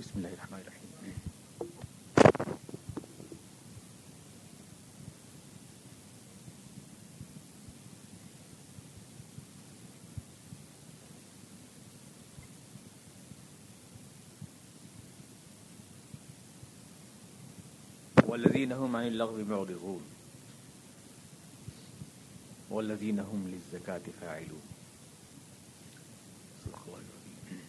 بسم الله الرحمن الرحيم والذين هم عن اللغو معرضون. والذين هم للزكاة فاعلون. صدق الله العظيم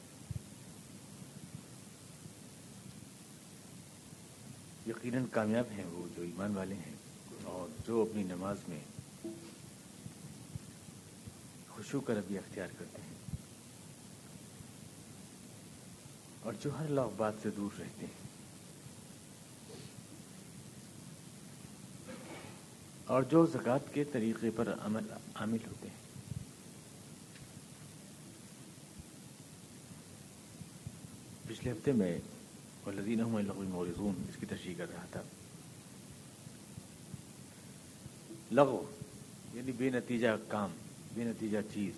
یقیناً کامیاب ہیں وہ جو ایمان والے ہیں اور جو اپنی نماز میں خوشو کا رویہ اختیار کرتے ہیں اور جو ہر لوگ بات سے دور رہتے ہیں اور جو زکوٰۃ کے طریقے پر عمل عامل ہوتے ہیں۔ پچھلے ہفتے میں والذین هم لغو مورزون اس کی تشریح کر رہا تھا۔ لغو یعنی بے نتیجہ کام، بے نتیجہ چیز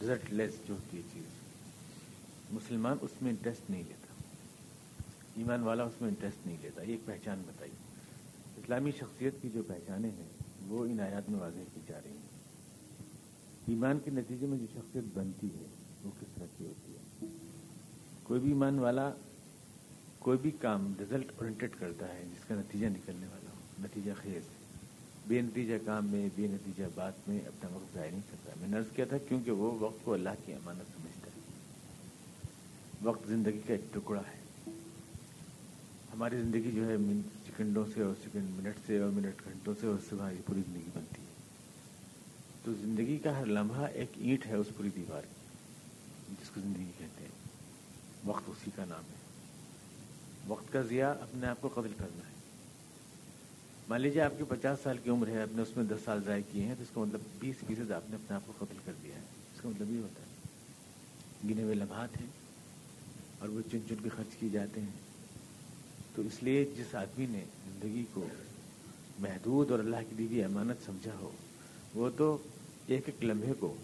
ریزلٹ لیس جو ہوتی ہے چیز۔ مسلمان اس میں انٹرسٹ نہیں لیتا۔ ایمان والا اس میں انٹرسٹ نہیں لیتا۔ یہ ایک پہچان بتائی۔ اسلامی شخصیت کی جو پہچانیں ہیں، وہ ان آیات میں واضح کی جا رہی ہیں۔ ایمان کے نتیجے میں جو شخصیت بنتی ہے، وہ کس طرح کی ہوتی ہے؟ کوئی بھی ایمان والا، کوئی بھی کام رزلٹ اورینٹیڈ کرتا ہے، جس کا نتیجہ نکلنے والا ہو، نتیجہ خیز بے نتیجہ کام میں، بے نتیجہ بات میں اپنا وقت ضائع نہیں کرتا۔ میں نے عرض کیا تھا، کیونکہ وہ وقت کو اللہ کی امانت سمجھتا ہے۔ وقت زندگی کا ایک ٹکڑا ہے۔ ہماری زندگی جو ہے سیکنڈوں سے اور سیکنڈ منٹ سے اور منٹ گھنٹوں سے اور اس سے ہماری پوری زندگی بنتی ہے۔ تو زندگی کا ہر لمحہ ایک اینٹ ہے اس پوری دیوار کی، جس کو زندگی کہتے ہیں۔ وقت اسی کا نام ہے۔ وقت کا ضیاع اپنے آپ کو قتل کرنا ہے۔ مان لیجیے آپ کی پچاس سال کی عمر ہے، آپ نے اس میں دس سال ضائع کیے ہیں، تو اس کا مطلب بیس فیصد آپ نے اپنے آپ کو قتل کر دیا ہے۔ اس کا مطلب یہ ہوتا ہے، گنے ہوئے لمحات ہیں اور وہ چن چن کے خرچ کیے جاتے ہیں۔ تو اس لیے جس آدمی نے زندگی کو محدود اور اللہ کی دیوی امانت سمجھا ہو، وہ تو ایک ایک لمحے کو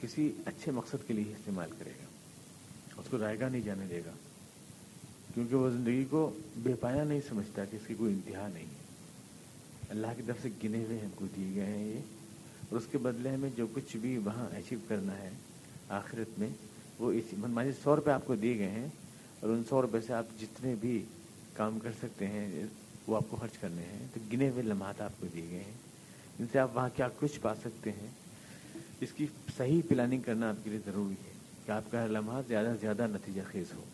کسی اچھے مقصد کے لیے استعمال کرے گا۔ اس کو رائے گا نہیں جانے دے گا، کیونکہ وہ زندگی کو بے پایا نہیں سمجھتا کہ اس کی کوئی انتہا نہیں ہے۔ اللہ کی طرف سے گنے ہوئے ہم کو دیے گئے ہیں یہ، اور اس کے بدلے ہمیں جو کچھ بھی وہاں اچیو کرنا ہے آخرت میں، وہ اس مانی سو روپے آپ کو دیے گئے ہیں، اور ان سو روپے سے آپ جتنے بھی کام کر سکتے ہیں، وہ آپ کو خرچ کرنے ہیں۔ تو گنے ہوئے لمحات آپ کو دیے گئے ہیں۔ ان سے آپ وہاں کیا کچھ پا سکتے ہیں۔ اس کی صحیح پلاننگ کرنا آپ کے لیے ضروری ہے کہ آپ کا ہر لمحہ زیادہ سے زیادہ نتیجہ خیز ہو۔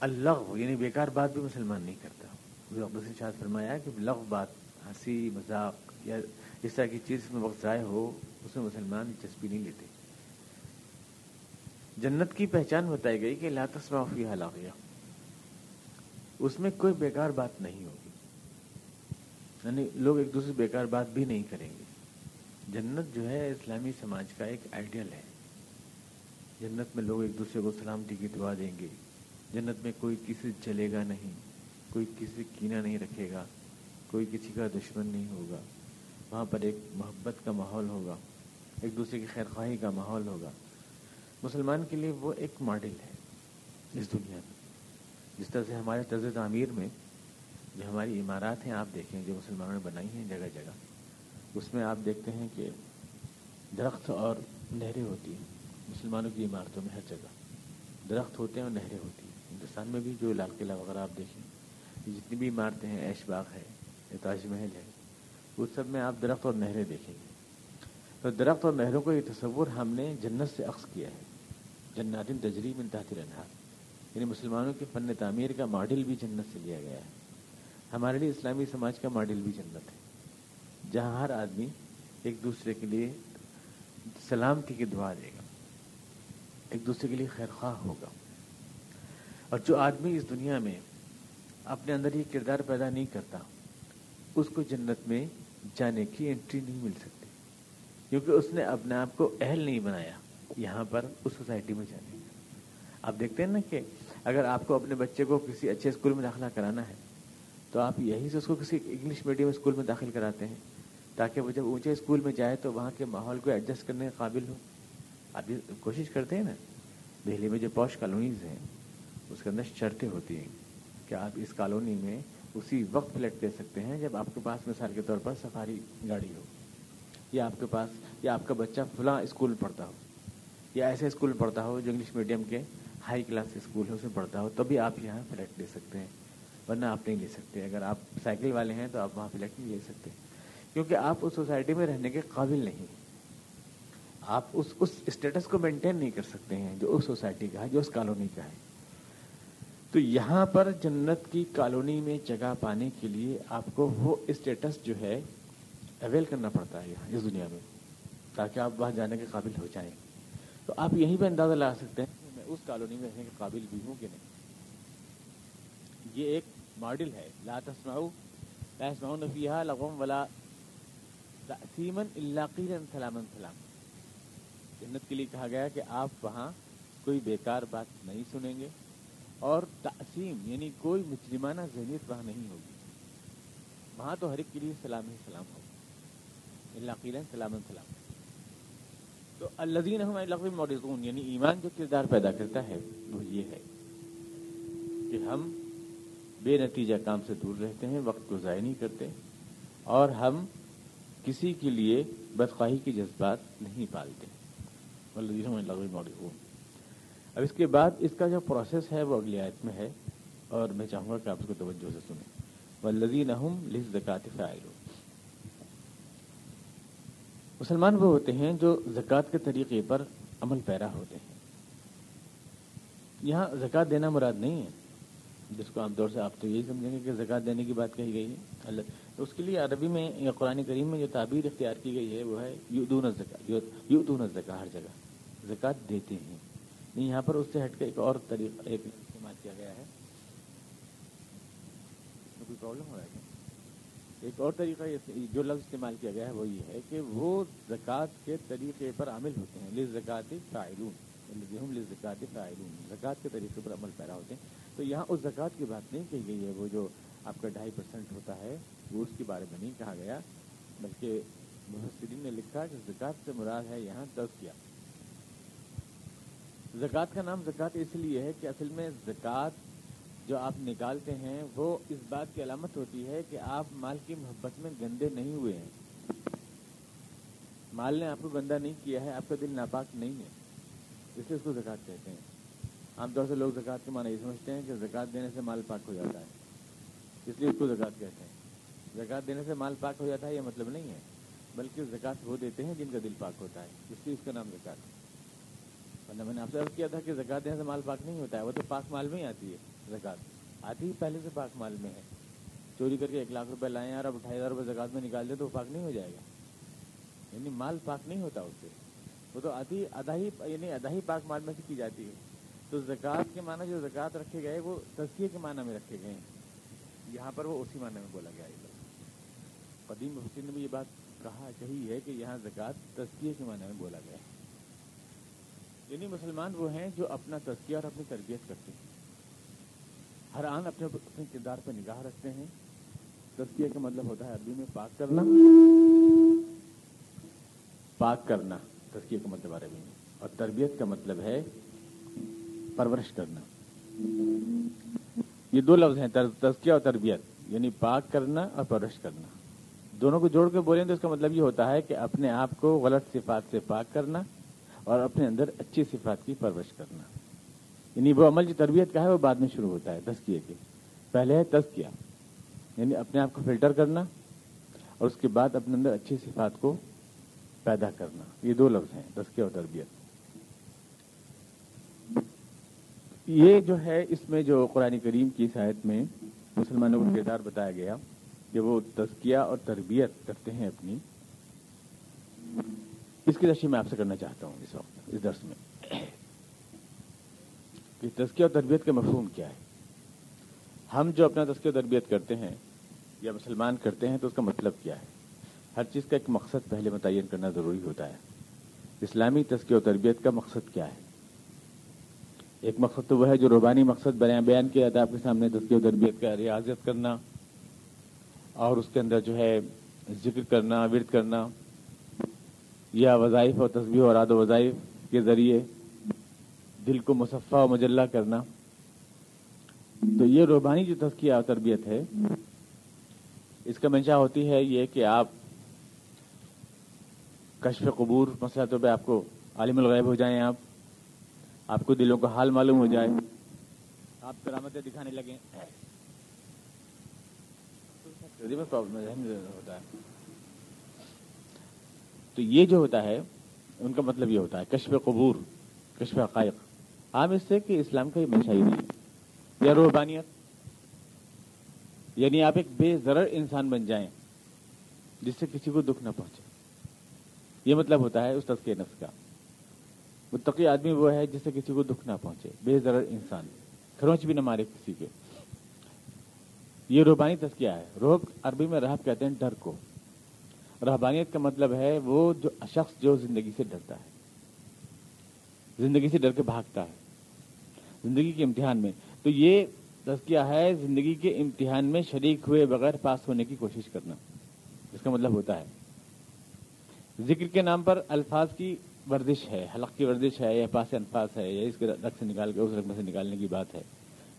اللہ یعنی بیکار بات بھی مسلمان نہیں کرتا۔ سے شاید فرمایا کہ لغ بات ہنسی، مذاق یا اس طرح کی چیز میں وقت ضائع ہو، اس میں مسلمان دلچسپی نہیں لیتے۔ جنت کی پہچان بتائی گئی کہ لاتس معافی حلاقیہ اس میں کوئی بیکار بات نہیں ہوگی۔ یعنی لوگ ایک دوسرے بیکار بات بھی نہیں کریں گے۔ جنت جو ہے اسلامی سماج کا ایک آئیڈیل ہے۔ جنت میں لوگ ایک دوسرے کو سلامتی کی دعا دیں گے۔ جنت میں کوئی کسی چلے گا نہیں۔ کوئی کسی کینہ نہیں رکھے گا۔ کوئی کسی کا دشمن نہیں ہوگا۔ وہاں پر ایک محبت کا ماحول ہوگا۔ ایک دوسرے کی خیر خواہی کا ماحول ہوگا۔ مسلمان کے لیے وہ ایک ماڈل ہے اس دنیا میں۔ جس طرح سے ہمارے طرز تعمیر میں جو ہماری عمارات ہیں، آپ دیکھیں جو مسلمانوں نے بنائی ہیں جگہ جگہ، اس میں آپ دیکھتے ہیں کہ درخت اور نہریں ہوتی ہیں۔ مسلمانوں کی عمارتوں میں ہر جگہ درخت ہوتے ہیں اور نہریں ہوتی ہیں۔ ہندوستان میں بھی جو لال قلعہ وغیرہ آپ دیکھیں جتنی بھی عمارتیں ہیں، ایش باغ ہے، یا تاج محل ہے، اس سب میں آپ درخت اور نہریں دیکھیں گے۔ تو درخت اور نہروں کو یہ تصور ہم نے جنت سے عکس کیا ہے۔ جناتن تجریب انتہتی رنہار یعنی مسلمانوں کے فن تعمیر کا ماڈل بھی جنت سے لیا گیا ہے۔ ہمارے لیے اسلامی سماج کا ماڈل بھی جنت ہے۔ جہاں ہر آدمی ایک دوسرے کے لیے سلامتی کی دعا دے گا۔ ایک دوسرے کے لیے خیر خواہ ہوگا۔ اور جو آدمی اس دنیا میں اپنے اندر یہ کردار پیدا نہیں کرتا، اس کو جنت میں جانے کی انٹری نہیں مل سکتی۔ کیونکہ اس نے اپنے آپ کو اہل نہیں بنایا۔ یہاں پر اس سوسائٹی میں جانے آپ دیکھتے ہیں نا کہ اگر آپ کو اپنے بچے کو کسی اچھے اسکول میں داخلہ کرانا ہے، تو آپ یہی سے اس کو کسی انگلش میڈیم اسکول میں داخل کراتے ہیں تاکہ وہ جب اونچے اسکول میں جائے تو وہاں کے ماحول کو ایڈجسٹ کرنے کے قابل ہو۔ آپ یہ کوشش کرتے ہیں نا، دہلی میں جو پوش کالونیز ہیں، اس کے اندر شرطیں ہوتی ہیں کہ آپ اس کالونی میں اسی وقت فلیٹ دے سکتے ہیں جب آپ کے پاس مثال کے طور پر سفاری گاڑی ہو، یا آپ کے پاس، یا آپ کا بچہ فلاں اسکول پڑھتا ہو۔ یا ایسے اسکول پڑھتا ہو جو انگلش میڈیم کے ہائی کلاس اسکول ہے اس میں پڑھتا ہو، تبھی آپ یہاں فلیٹ لے سکتے ہیں، ورنہ آپ نہیں لے سکتے۔ اگر آپ سائیکل والے ہیں تو آپ وہاں فلیٹ نہیں لے سکتے۔ کیونکہ آپ اس سوسائٹی میں رہنے کے قابل نہیں۔ آپ اس اس اسٹیٹس کو مینٹین نہیں کر سکتے ہیں جو اس سوسائٹی کا ہے، جو اس کالونی کا ہے۔ تو یہاں پر جنت کی کالونی میں جگہ پانے کے لیے آپ کو وہ اسٹیٹس جو ہے اویل کرنا پڑتا ہے یہاں، اس دنیا میں، تاکہ آپ وہاں جانے کے قابل ہو جائیں۔ تو آپ یہیں پہ اندازہ لگا سکتے ہیں کہ میں اس کالونی میں رہنے کے قابل بھی ہوں کہ نہیں۔ یہ ایک ماڈل ہے۔ لا تسمعو لا تسمعون فیہا لغم ولا تأثیمن اللہ قیلا سلامن سلام جنت کے لیے کہا گیا کہ آپ وہاں کوئی بیکار بات نہیں سنیں گے اور تقسیم یعنی کوئی مجرمانہ ذہنیت وہاں نہیں ہوگی۔ وہاں تو ہر ایک کے لیے سلام ہی سلام ہوگا۔ اللہ قیلا سلامن سلام تو الدین لغو مورزون یعنی ایمان جو کردار پیدا کرتا ہے، وہ یہ ہے کہ ہم بے نتیجہ کام سے دور رہتے ہیں، وقت کو ضائع نہیں کرتے، اور ہم کسی کے لیے بدخواہی کے جذبات نہیں پالتے۔ اب اس کے بعد اس کا جو پروسیس ہے، وہ اگلی آیت میں ہے، اور میں چاہوں گا کہ آپ اس کو توجہ سے سنیں۔ ولدین لز زکات فائل مسلمان وہ ہوتے ہیں جو زکوٰۃ کے طریقے پر عمل پیرا ہوتے ہیں۔ یہاں زکوٰۃ دینا مراد نہیں ہے۔ جس کو عام طور سے آپ تو یہی سمجھیں گے کہ زکوٰۃ دینے کی بات کہی گئی ہے۔ اللہ، اس کے لیے عربی میں یا قرآن کریم میں جو تعبیر اختیار کی گئی ہے وہ ہے یو دون یو دون زکا ہر جگہ۔ زکوٰۃ دیتے ہیں۔ نہیں، یہاں پر اس سے ہٹ کے ایک اور طریقہ، ایک استعمال کیا گیا ہے۔ کوئی پرابلم ہو رہا ہے ایک اور طریقہ جو لفظ استعمال کیا گیا ہے، وہ یہ ہے کہ وہ زکوٰۃ کے طریقے پر عامل ہوتے ہیں۔ لز زکات فائلون یعنی لز زکات فائلون زکوٰۃ کے طریقے پر عمل پیرا ہوتے ہیں۔ تو یہاں اس زکوٰۃ کی بات نہیں کہی گئی ہے، وہ جو آپ کا ڈھائی پرسینٹ ہوتا ہے، وہ اس کے بارے میں نہیں کہا گیا، بلکہ محسرین نے لکھا کہ زکوٰۃ سے مراد ہے یہاں تزکیہ۔ زکوٰۃ کا نام زکوٰۃ اس لیے ہے کہ اصل میں زکوٰۃ جو آپ نکالتے ہیں، وہ اس بات کی علامت ہوتی ہے کہ آپ مال کی محبت میں گندے نہیں ہوئے ہیں۔ مال نے آپ کو گندا نہیں کیا ہے، آپ کا دل ناپاک نہیں ہے۔ اس لیے اس کو زکوٰۃ کہتے ہیں۔ عام طور سے لوگ زکوٰۃ کے معنی یہ سمجھتے ہیں کہ زکوٰۃ دینے سے مال پاک ہو جاتا ہے۔ اس لیے اس کو زکوٰۃ کہتے ہیں۔ زکوٰۃ دینے سے مال پاک ہو جاتا ہے یہ مطلب نہیں ہے، بلکہ زکوٰۃ وہ دیتے ہیں جن کا دل پاک ہوتا ہے۔ اس لیے اس کا نام زکوٰۃ۔ ہے ورنہ میں نے آپ سے عرض کیا تھا کہ زکوٰۃ دینے سے مال پاک نہیں ہوتا ہے، وہ تو پاک مال میں ہی آتی ہے۔ زکوٰۃ آتی ہی پہلے سے پاک مال میں ہے۔ چوری کر کے ایک لاکھ روپے لائیں اور اب اٹھائی ہزار روپے زکوٰۃ میں نکال دے تو وہ پاک نہیں ہو جائے گا۔ یعنی مال پاک نہیں ہوتا اس سے۔ وہ تو آدھی آدھا ہی یعنی آدھا ہی پاک مال میں سے کی جاتی ہے۔ تو زکوٰۃ کے معنی جو زکوٰۃ رکھے گئے، وہ تزکیے کے معنی میں رکھے گئے ہیں۔ یہاں پر وہ اسی معنی میں بولا گیا ہے۔ قدیم حسین نے بھی یہ بات کہا، کہی ہے کہ یہاں زکوٰۃ تزکیے کے معنی میں بولا گیا ہے۔ یعنی مسلمان وہ ہیں جو اپنا تزکیہ اور اپنی تربیت کرتے ہیں۔ ہر آن اپنے اپنے کردار پہ نگاہ رکھتے ہیں۔ تزکیہ کا مطلب ہوتا ہے عربی میں پاک کرنا۔ پاک کرنا، تزکیہ کا مطلب عربی میں۔ اور تربیت کا مطلب ہے پرورش کرنا۔ یہ دو لفظ ہیں تزکیہ اور تربیت۔ یعنی پاک کرنا اور پرورش کرنا۔ دونوں کو جوڑ کے بولیں تو اس کا مطلب یہ ہوتا ہے کہ اپنے آپ کو غلط صفات سے پاک کرنا اور اپنے اندر اچھی صفات کی پرورش کرنا۔ یعنی وہ عمل جو تربیت کا ہے وہ بعد میں شروع ہوتا ہے، تزکیے کے۔ پہلے ہے تزکیہ یعنی اپنے آپ کو فلٹر کرنا اور اس کے بعد اپنے اندر اچھی صفات کو پیدا کرنا۔ یہ دو لفظ ہیں، تزکیہ اور تربیت۔ یہ جو ہے، اس میں جو قرآن کریم کی شاید میں مسلمانوں کا کردار بتایا گیا کہ وہ تزکیہ اور تربیت کرتے ہیں اپنی۔ اس کی تشریح میں آپ سے کرنا چاہتا ہوں اس وقت، اس درس میں۔ کہ تزکیہ اور تربیت کا مفہوم کیا ہے؟ ہم جو اپنا تزکیہ تربیت کرتے ہیں یا مسلمان کرتے ہیں تو اس کا مطلب کیا ہے؟ ہر چیز کا ایک مقصد پہلے متعین کرنا ضروری ہوتا ہے۔ اسلامی تذکیہ و تربیت کا مقصد کیا ہے؟ ایک مقصد تو وہ ہے جو روبانی مقصد بیان بیان کیا جاتا ہے آپ کے سامنے تذکیہ و تربیت کا ریاضت کرنا اور اس کے اندر جو ہے ذکر کرنا، ورد کرنا، یا وظائف اور تصویر اور راد و وظائف کے ذریعے دل کو مصفہ و مجلہ کرنا۔ تو یہ روبانی جو تذکیہ اور تربیت ہے، اس کا منشا ہوتی ہے یہ کہ آپ کشف قبور مسئلہ تو پہ آپ کو عالم الغیب ہو جائیں آپ آپ کو دلوں کا حال معلوم ہو جائے۔ آپ کرامتیں دکھانے لگیں۔ ہوتا ہے۔ تو یہ جو ہوتا ہے، ان کا مطلب یہ ہوتا ہے، کشف قبور، کشف حقائق۔ عام اس سے کہ اسلام کا یہ منشا ہی نہیں یا روحانیت۔ یعنی آپ ایک بے ضرر انسان بن جائیں جس سے کسی کو دکھ نہ پہنچے۔ یہ مطلب ہوتا ہے اس تذکیہ نفس کا۔ متقی آدمی وہ ہے جس سے کسی کو دکھ نہ پہنچے۔ بے ضرر انسان۔ کھروچ بھی نہ مارے کسی کے۔ یہ روحانی تذکیہ ہے۔ روح عربی میں رحب کہتے ہیں ڈر کو۔ رحبانیت کا مطلب ہے وہ جو شخص جو زندگی سے ڈرتا ہے۔ زندگی سے ڈر کے بھاگتا ہے۔ زندگی کے امتحان میں۔ تو یہ تذکیہ ہے زندگی کے امتحان میں شریک ہوئے بغیر پاس ہونے کی کوشش کرنا۔ اس کا مطلب ہوتا ہے۔ ذکر کے نام پر الفاظ کی ورزش ہے، حلق کی ورزش ہے، یا پاس انفاظ ہے، یا اس کے رقم سے نکال کے اس رقم سے نکالنے کی بات ہے۔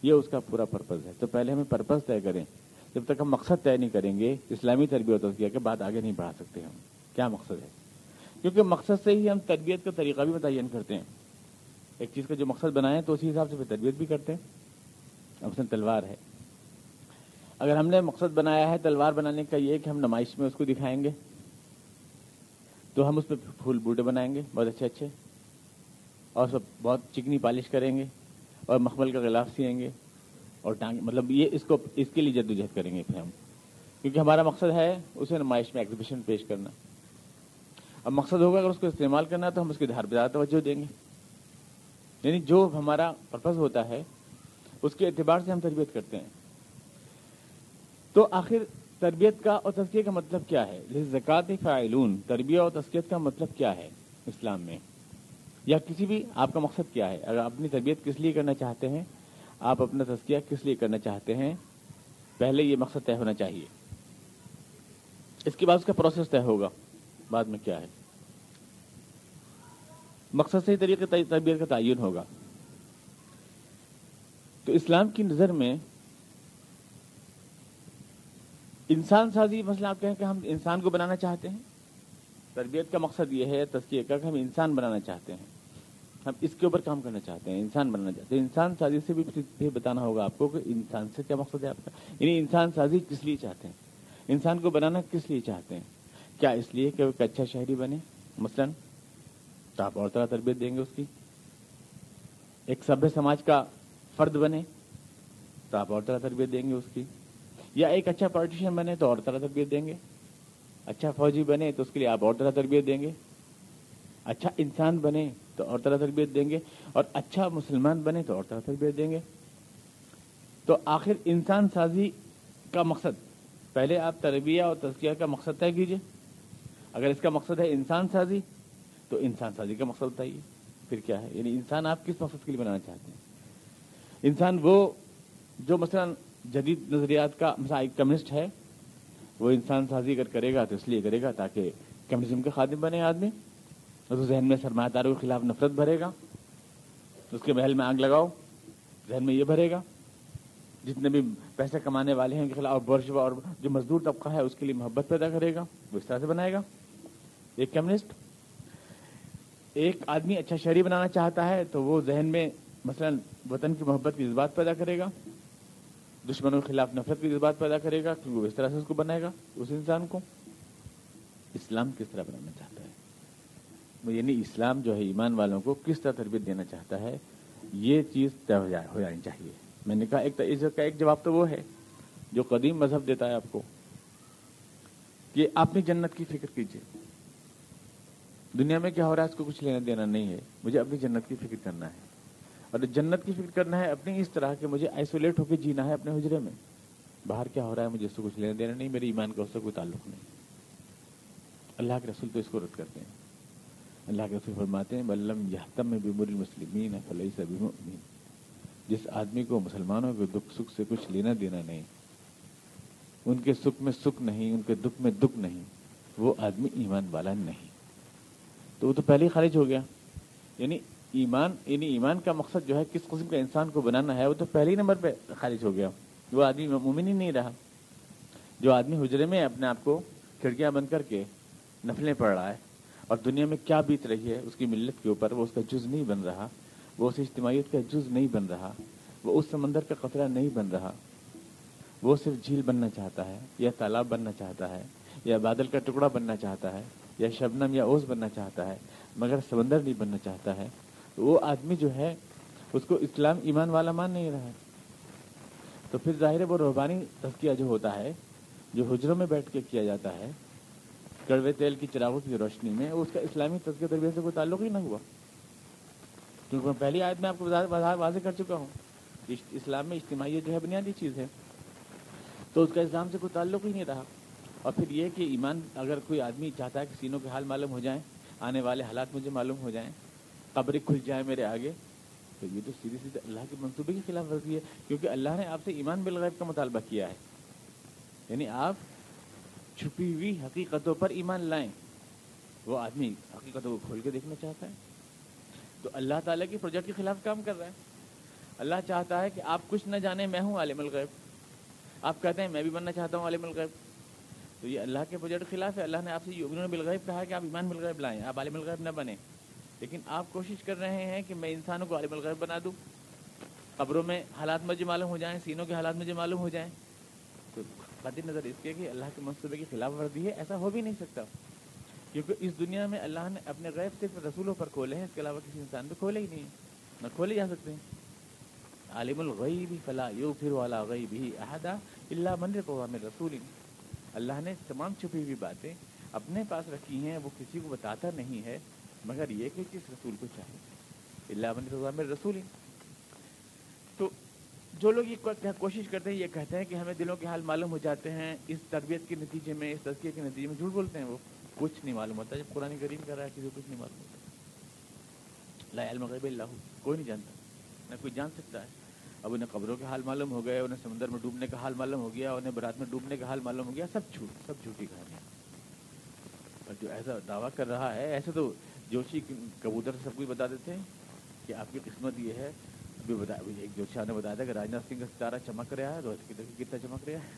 یہ اس کا پورا پرپز ہے۔ تو پہلے ہمیں پرپز طے کریں۔ جب تک ہم مقصد طے نہیں کریں گے، اسلامی تربیت تذکیہ کے بعد آگے نہیں بڑھا سکتے ہم۔ کیا مقصد ہے؟ کیونکہ مقصد سے ہی ہم تربیت کا طریقہ بھی متعین کرتے ہیں۔ ایک چیز کا جو مقصد بنائیں تو اسی حساب سے پھر تربیت بھی کرتے ہیں۔ مثلاً تلوار ہے۔ اگر ہم نے مقصد بنایا ہے تلوار بنانے کا، یہ کہ ہم نمائش میں اس کو دکھائیں گے۔ تو ہم اس پہ پھول بوٹے بنائیں گے، بہت اچھے اچھے۔ اور سب بہت چکنی پالش کریں گے اور مخمل کا غلاف سیئیں گے اور ٹانگ مطلب یہ اس کو، اس کے لیے جدوجہد کریں گے پھر ہم۔ کیونکہ ہمارا مقصد ہے اسے نمائش میں ایگزیبیشن پیش کرنا۔ اب مقصد ہوگا اگر اس کو استعمال کرنا تو ہم اس کے دھار پہ زیادہ توجہ دیں گے۔ یعنی جو ہمارا پرپز ہوتا ہے، اس کے اعتبار سے ہم تربیت کرتے ہیں۔ تو آخر تربیت کا اور تذکیہ کا مطلب کیا ہے؟ زکات فائلون تربیت اور تذکیت کا مطلب کیا ہے اسلام میں؟ یا کسی بھی، آپ کا مقصد کیا ہے؟ اگر اپنی تربیت کس لیے کرنا چاہتے ہیں؟ آپ اپنا تذکیہ کس لیے کرنا چاہتے ہیں؟ پہلے یہ مقصد طے ہونا چاہیے۔ اس کے بعد اس کا پروسیس طے ہوگا۔ بعد میں کیا ہے؟ مقصد صحیح طریقے تربیت کا تعین ہوگا۔ تو اسلام کی نظر میں انسان سازی مسئلہ آپ کہیں کہ ہم انسان کو بنانا چاہتے ہیں، تربیت کا مقصد یہ ہے، تذکیہ کا کہ ہم انسان بنانا چاہتے ہیں۔ ہم اس کے اوپر کام کرنا چاہتے ہیں، انسان بنانا چاہتے ہیں۔ انسان سازی سے بھی بتانا ہوگا آپ کو کہ انسان سے کیا مقصد ہے آپ کا۔ یعنی انسان سازی کس لیے چاہتے ہیں؟ انسان کو بنانا کس لیے چاہتے ہیں؟ کیا اس لیے کہ وہ ایک اچھا شہری بنے؟ مثلاً تو آپ اور طرح تربیت دیں گے اس کی؟ ایک سبھی سماج کا فرد بنے تو آپ اور طرح تربیت دیں گے اس کی؟ یا ایک اچھا پالیٹیشین بنے تو اور طرح تربیت دیں گے؟ اچھا فوجی بنے تو اس کے لیے آپ اور طرح تربیت دیں گے؟ اچھا انسان بنے تو اور طرح تربیت دیں گے؟ اور اچھا مسلمان بنے تو اور طرح تربیت دیں گے؟ تو آخر انسان سازی کا مقصد، پہلے آپ تربیہ اور تذکیہ کا مقصد طے کیجیے اگر اس کا مقصد ہے انسان سازی تو انسان سازی کا مقصد بتائیے پھر کیا ہے؟ یعنی انسان آپ کس مقصد کے لیے بنانا چاہتے ہیں؟ انسان وہ جو مثلا جدید نظریات کا مثلا ایک کمیونسٹ ہے، وہ انسان سازی اگر کرے گا تو اس لیے کرے گا تاکہ کمیونزم کے خادم بنے آدمی۔ اور ذہن میں سرمایہ داروں کے خلاف نفرت بھرے گا۔ اس کے محل میں آگ لگاؤ، ذہن میں یہ بھرے گا۔ جتنے بھی پیسے کمانے والے ہیں، ان کے خلاف برش اور جو مزدور طبقہ ہے، اس کے لیے محبت پیدا کرے گا۔ وہ اس طرح سے بنائے گا۔ ایک کمیونسٹ۔ ایک آدمی اچھا شہری بنانا چاہتا ہے تو وہ ذہن میں مثلا وطن کی محبت کی جذبات پیدا کرے گا، دشمنوں کے خلاف نفرت کی جذبات پیدا کرے گا، کیونکہ وہ اس طرح سے اس کو بنائے گا، اس انسان کو۔ اسلام کس طرح بنانا چاہتا ہے؟ یعنی اسلام جو ہے، ایمان والوں کو کس طرح تربیت دینا چاہتا ہے؟ یہ چیز طے ہو جائے ہو جانی چاہیے۔ میں نے کہا، ایک اس کا ایک جواب تو وہ ہے، جو قدیم مذہب دیتا ہے آپ کو، کہ اپنی جنت کی فکر کیجیے۔ دنیا میں کیا ہو رہا ہے؟ اس کو کچھ لینا دینا نہیں ہے۔ مجھے اپنی جنت کی فکر کرنا ہے۔ اور جنت کی فکر کرنا ہے، اپنی اس طرح کہ مجھے آئسولیٹ ہو کے جینا ہے اپنے حجرے میں۔ باہر کیا ہو رہا ہے؟ مجھے اس سے کچھ لینا دینا نہیں، میرے ایمان کا اس سے کوئی تعلق نہیں۔ اللہ کے رسول تو اس کو رد کرتے ہیں۔ اللہ کے رسول فرماتے ہیں بلم یحتم میں بمر المسلمین فلئی سے جس آدمی کو مسلمانوں کے دکھ سکھ سے کچھ لینا دینا نہیں، ان کے سکھ میں سکھ نہیں، ان کے دکھ میں دکھ نہیں، وہ آدمی ایمان والا نہیں۔ تو وہ تو پہلے ہی خارج ہو گیا۔ یعنی ایمان یعنی ایمان کا مقصد جو ہے کس قسم کا انسان کو بنانا ہے، وہ تو پہلے ہی نمبر پہ خارج ہو گیا۔ وہ آدمی مومن ہی نہیں رہا۔ جو آدمی حجرے میں اپنے آپ کو کھڑکیاں بند کر کے نفلیں پڑھ رہا ہے اور دنیا میں کیا بیت رہی ہے، اس کی ملت کے اوپر وہ اس کا جز نہیں بن رہا، وہ اس اجتماعیت کا جز نہیں بن رہا، وہ اس سمندر کا قطرہ نہیں بن رہا، وہ صرف جھیل بننا چاہتا ہے یا تالاب بننا چاہتا ہے یا بادل کا ٹکڑا بننا چاہتا ہے۔ یا شبنم یا اوس بننا چاہتا ہے، مگر سمندر نہیں بننا چاہتا ہے، تو وہ آدمی جو ہے، اس کو اسلام ایمان والا مان نہیں رہا ہے۔ تو پھر ظاہر وہ روحانی تزکیہ جو ہوتا ہے، جو حجروں میں بیٹھ کے کیا جاتا ہے، کڑوے تیل کی چراغوں کی روشنی میں، اس کا اسلامی تزکیہ تربیت سے کوئی تعلق ہی نہ ہوا۔ کیونکہ میں پہلی آیت میں آپ کو واضح کر چکا ہوں۔ اسلام میں اجتماعی جو ہے، بنیادی چیز ہے۔ تو اس کا اسلام سے کوئی تعلق ہی نہیں رہا۔ اور پھر یہ کہ ایمان اگر کوئی آدمی چاہتا ہے کہ سینوں کے حال معلوم ہو جائیں، آنے والے حالات مجھے معلوم ہو جائیں، قبریں کھل جائیں میرے آگے، تو یہ تو سیدھی سیدھے اللہ کے منصوبے کے خلاف ورزی ہے، کیونکہ اللہ نے آپ سے ایمان بالغیب کا مطالبہ کیا ہے۔ یعنی آپ چھپی ہوئی حقیقتوں پر ایمان لائیں۔ وہ آدمی حقیقتوں کو کھول کے دیکھنا چاہتا ہے۔ تو اللہ تعالیٰ کی پروجیکٹ کے خلاف کام کر رہا ہے۔ اللہ چاہتا ہے کہ آپ کچھ نہ جانیں میں ہوں عالم الغیب۔ آپ کہتے ہیں میں بھی بننا چاہتا ہوں عالم الغیب۔ تو یہ اللہ کے پروجیکٹ کے خلاف ہے۔ اللہ نے آپ سے یوگنوں نے بالغیب کہا کہ آپ ایمان بالغیب لائیں، آپ عالم الغیب نہ بنیں۔ لیکن آپ کوشش کر رہے ہیں کہ میں انسانوں کو عالم الغیب بنا دوں۔ قبروں میں حالات مجھے معلوم ہو جائیں، سینوں کے حالات مجھے معلوم ہو جائیں۔ تو قطع نظر اس کے کہ اللہ کے منصوبے کی خلاف ورزی ہے، ایسا ہو بھی نہیں سکتا۔ کیونکہ اس دنیا میں اللہ نے اپنے غیب صرف رسولوں پر کھولے ہیں، اس کے علاوہ کسی انسان پہ کھولے ہی نہیں نہ کھولے جا سکتے ہیں۔ عالم الغیب فلا یو پھر والا غیب ہی احدہ اللہ من قوام رسول۔ اللہ نے تمام چھپی ہوئی باتیں اپنے پاس رکھی ہیں، وہ کسی کو بتاتا نہیں ہے، مگر یہ کہ کس رسول کو چاہیے۔ اللہ من قوام رسول تو جو لوگ یہ کوشش کرتے ہیں، یہ کہتے ہیں کہ ہمیں دلوں کے حال معلوم ہو جاتے ہیں۔ اس تربیت کے نتیجے میں، اس تذکیے کے نتیجے میں جھوٹ بولتے ہیں۔ وہ کچھ نہیں معلوم ہوتا۔ جب قرآن کریم کر رہا ہے، کسی کو کچھ نہیں معلوم ہوتا۔ لا علم غیب اللہ کوئی نہیں جانتا، نہ کوئی جان سکتا ہے۔ اب انہیں قبروں کے حال معلوم ہو گئے، انہیں سمندر میں ڈوبنے کا حال معلوم ہو گیا، انہیں برات میں ڈوبنے کا حال معلوم ہو گیا، سب جھوٹ، سب جھوٹی کہانیاں۔ اور جو ایسا دعویٰ کر رہا ہے ایسے تو جوشی کبوتر سے سب کچھ بتا دیتے ہیں کہ آپ کی قسمت یہ ہے۔ ابھی بتا ایک جوشی نے بتایا تھا کہ راجناتھ سنگھ کا ستارہ چمک رہا ہے روز کتنا چمک رہا ہے۔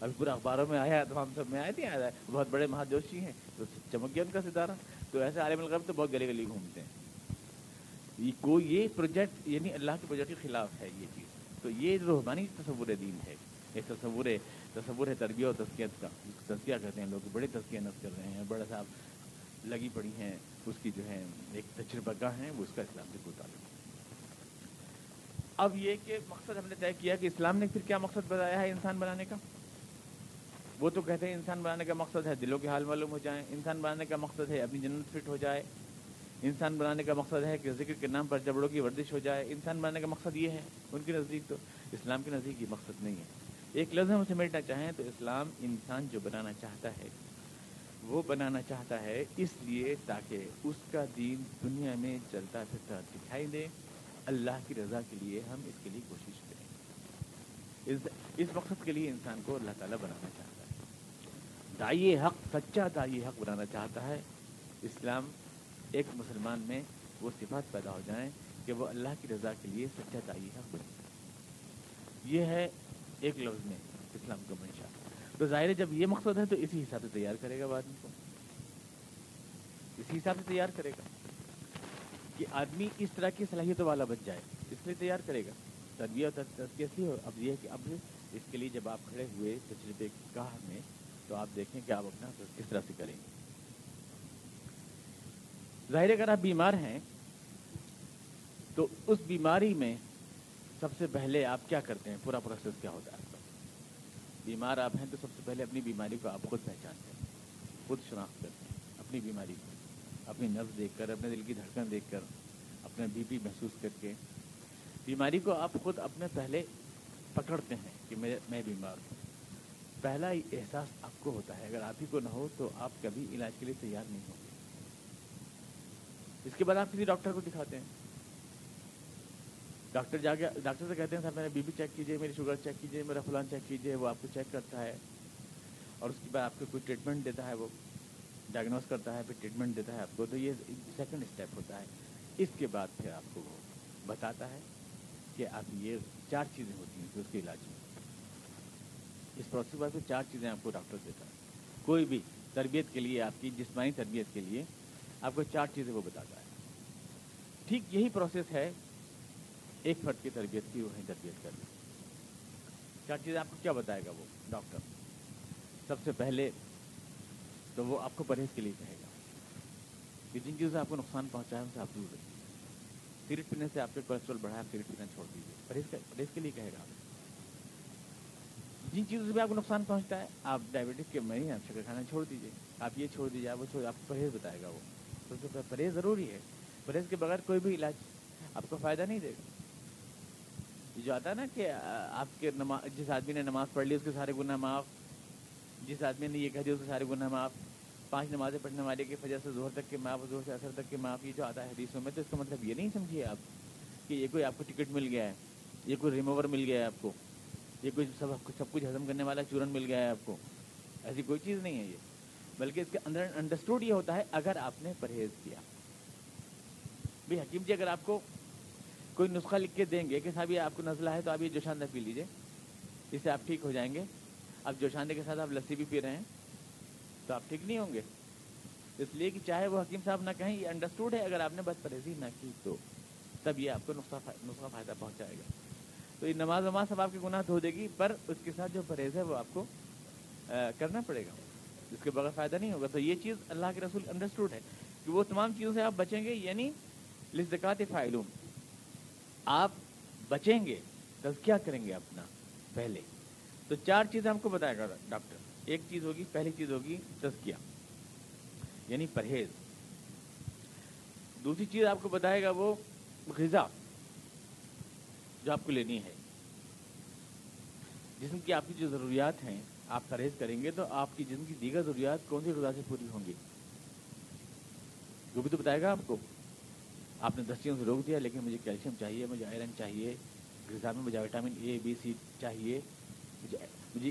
ابھی پورا اخباروں میں آیا تو ہم سب میں آئے تھے آیا۔ بہت بڑے مہا جوشی ہیں، تو چمک گیا ان کا ستارہ۔ تو ایسے عالم الغب تو بہت گلی گلی گھومتے ہیں۔ کوئی یہ پروجیکٹ یعنی اللہ کے پروجیکٹ کے خلاف ہے یہ چیز۔ تو یہ روحانی تصور دین ہے یہ تصور تصور تربیہ اور تسکیت کا تزکیہ کہتے ہیں لوگ، بڑے تزکیہ نفس کر رہے ہیں، بڑا صاحب لگی پڑی ہیں، اس کی جو ہے ایک تجربہ گاہ ہیں، وہ اس کا اسلام سے کوئی تعلق اب یہ کہ مقصد ہم نے طے کیا کہ اسلام نے پھر کیا مقصد بتایا ہے انسان بنانے کا؟ وہ تو کہتے ہیں انسان بنانے کا مقصد ہے، دلوں کے حال معلوم ہو جائیں۔ انسان بنانے کا مقصد ہے، اپنی جنت فٹ ہو جائے۔ انسان بنانے کا مقصد ہے کہ ذکر کے نام پر جبڑوں کی ورزش ہو جائے، انسان بنانے کا مقصد یہ ہے، ان کے نزدیک تو اسلام کے نزدیک یہ مقصد نہیں ہے۔ ایک لفظ ہم اسے ملنا چاہیں تو اسلام انسان جو بنانا چاہتا ہے، وہ بنانا چاہتا ہے اس لیے تاکہ اس کا دین دنیا میں چلتا پھرتا دکھائی دے۔ اللہ کی رضا کے لیے ہم اس کے لیے کوشش کریں۔ اس مقصد کے لیے انسان کو اللہ تعالیٰ بنانا چاہتا ہے۔ دائی حق، سچا دائی حق بنانا چاہتا ہے۔ اسلام ایک مسلمان میں وہ صفات پیدا ہو جائیں کہ وہ اللہ کی رضا کے لیے سچا تعیح حق بنے یہ ہے ایک لفظ میں اسلام کا منشا۔ تو ظاہر جب یہ مقصد ہے تو اسی حساب سے تیار کرے گا آدمی کو۔ اسی حساب سے تیار کرے گا کہ آدمی اس طرح کی صلاحیتوں والا بچ جائے۔ اس لیے تیار کرے گا۔ تربیت ہو اب یہ کہ اب اس کے لیے جب آپ کھڑے ہوئے تجربے گاہ میں تو آپ دیکھیں کہ آپ اپنا کس طرح سے کریں گے۔ ظاہر اگر آپ بیمار ہیں، تو اس بیماری میں سب سے پہلے آپ کیا کرتے ہیں؟ پورا پروسیس کیا ہوتا ہے آپ بیمار آپ ہیں تو سب سے پہلے اپنی بیماری کو آپ خود پہچانتے ہیں، خود شناخت کرتے ہیں اپنی بیماری کو، اپنی نفس دیکھ کر، اپنے دل کی دھڑکن دیکھ کر اپنے بی پی محسوس کر کے۔ بیماری کو آپ خود اپنے پہلے پکڑتے ہیں کہ میں میں بیمار ہوں۔ پہلا احساس آپ کو ہوتا ہے، اگر آپ ہی کو نہ ہو تو آپ کبھی علاج کے لیے تیار نہیں ہوں اس کے بعد آپ کسی ڈاکٹر کو دکھاتے ہیں۔ ڈاکٹر جا کے، ڈاکٹر سے کہتے ہیں، سر میرے بی پی چیک کیجیے میری شوگر چیک کیجیے میرا فلان چیک کیجیے وہ آپ کو چیک کرتا ہے اور اس کے بعد آپ کو کوئی ٹریٹمنٹ دیتا ہے، وہ ڈائگنوز کرتا ہے، پھر ٹریٹمنٹ دیتا ہے آپ کو، تو یہ سیکنڈ اسٹیپ ہوتا ہے۔ اس کے بعد پھر آپ کو وہ بتاتا ہے کہ آپ یہ چار چیزیں ہوتی ہیں کہ اس کے علاج میں۔ اس پروسیس کے بعد پھر چار چیزیں آپ کو ڈاکٹر دیتا ہے۔ کوئی بھی تربیت کے لیے، آپ کی جسمانی تربیت کے لیے آپ کو چار چیزیں وہ بتاتا ہے ٹھیک یہی پروسیس ہے، ایک فرد کی تربیت کی وہیں تربیت کرنا چار چیزیں آپ کو کیا بتائے گا وہ ڈاکٹر سب سے پہلے تو وہ آپ کو پرہیز کے لیے کہے گا کہ جن چیزوں سے آپ کو نقصان پہنچایا ان سے آپ دور رکھیے سگریٹ پینے سے آپ کے کولیسٹرول بڑھایا سگریٹ پینا چھوڑ دیجیے پرہیز پرہیز کے لیے کہے گا جن چیزوں سے بھی آپ کو نقصان پہنچتا ہے، آپ ڈائبٹیز کے میں آپ شکر کھانا چھوڑ دیجیے آپ یہ چھوڑ دیجیے آپ وہ چھوڑ آپ کو پرہیز بتائے گا وہ۔ تو پرہیز ضروری ہے۔ پرہیز کے بغیر کوئی بھی علاج آپ کو فائدہ نہیں دے گا۔ جو آتا ہے نا کہ آپ کے نماز جس آدمی نے نماز پڑھ لی، اس کے سارے گناہ معاف۔ جس آدمی نے یہ کہہ دیا، اس کے سارے گناہ معاف۔ پانچ نمازیں پڑھنے والے کے فجر سے زہر تک کے معاف زہر سے اثر تک کے معاف، یہ جو آتا ہے حدیثوں میں، تو اس کا مطلب یہ نہیں سمجھیے آپ کہ یہ کوئی آپ کو ٹکٹ مل گیا ہے، یہ کوئی ریموور مل گیا ہے آپ کو، یہ کوئی سب سب کچھ ہضم کرنے والا چورن مل گیا ہے آپ کو۔ ایسی کوئی چیز نہیں ہے یہ۔ بلکہ اس کے اندر انڈرسٹوڈ یہ ہوتا ہے اگر آپ نے پرہیز کیا۔ بھائی حکیم جی اگر آپ کو کوئی نسخہ لکھ کے دیں گے کہ صاحب یہ آپ کو نزلہ ہے تو آپ یہ جوشاندہ پی لیجیے اس سے آپ ٹھیک ہو جائیں گے۔ اب جوشاندے کے ساتھ آپ لسی بھی پی رہے ہیں تو آپ ٹھیک نہیں ہوں گے۔ اس لیے کہ چاہے وہ حکیم صاحب نہ کہیں، یہ انڈرسٹوڈ ہے۔ اگر آپ نے بد پرہیزی نہ کی تو تب یہ آپ کو نسخہ نسخہ فائدہ پہنچائے گا۔ تو یہ نماز وماز سب آپ کے گناہ دھو دے گی، پر اس کے ساتھ جو پرہیز ہے وہ آپ کو کرنا پڑے گا۔ جس کے بغیر فائدہ نہیں ہوگا۔ تو یہ چیز اللہ کے رسول انڈرسٹوڈ ہے کہ وہ تمام چیزوں سے آپ بچیں گے یعنی لزکات فائلوم آپ بچیں گے، تو کیا کریں گے اپنا پہلے؟ تو چار چیزیں ہم کو بتائے گا، ڈاکٹر۔ ایک چیز ہوگی، پہلی چیز ہوگی، تزکیہ یعنی پرہیز۔ دوسری چیز آپ کو بتائے گا وہ غذا، جو آپ کو لینی ہے۔ جسم کی آپ کی جو ضروریات ہیں آپ پرہیز کریں گے تو آپ کی جسم کی دیگر ضروریات کون سی غذا سے پوری ہوں گی؟ وہ بھی تو بتائے گا آپ کو۔ آپ نے دستیوں سے روک دیا، لیکن مجھے کیلشیم چاہیے، مجھے آئرن چاہیے، غذا میں مجھے وٹامن اے بی سی چاہیے۔ مجھے مجھے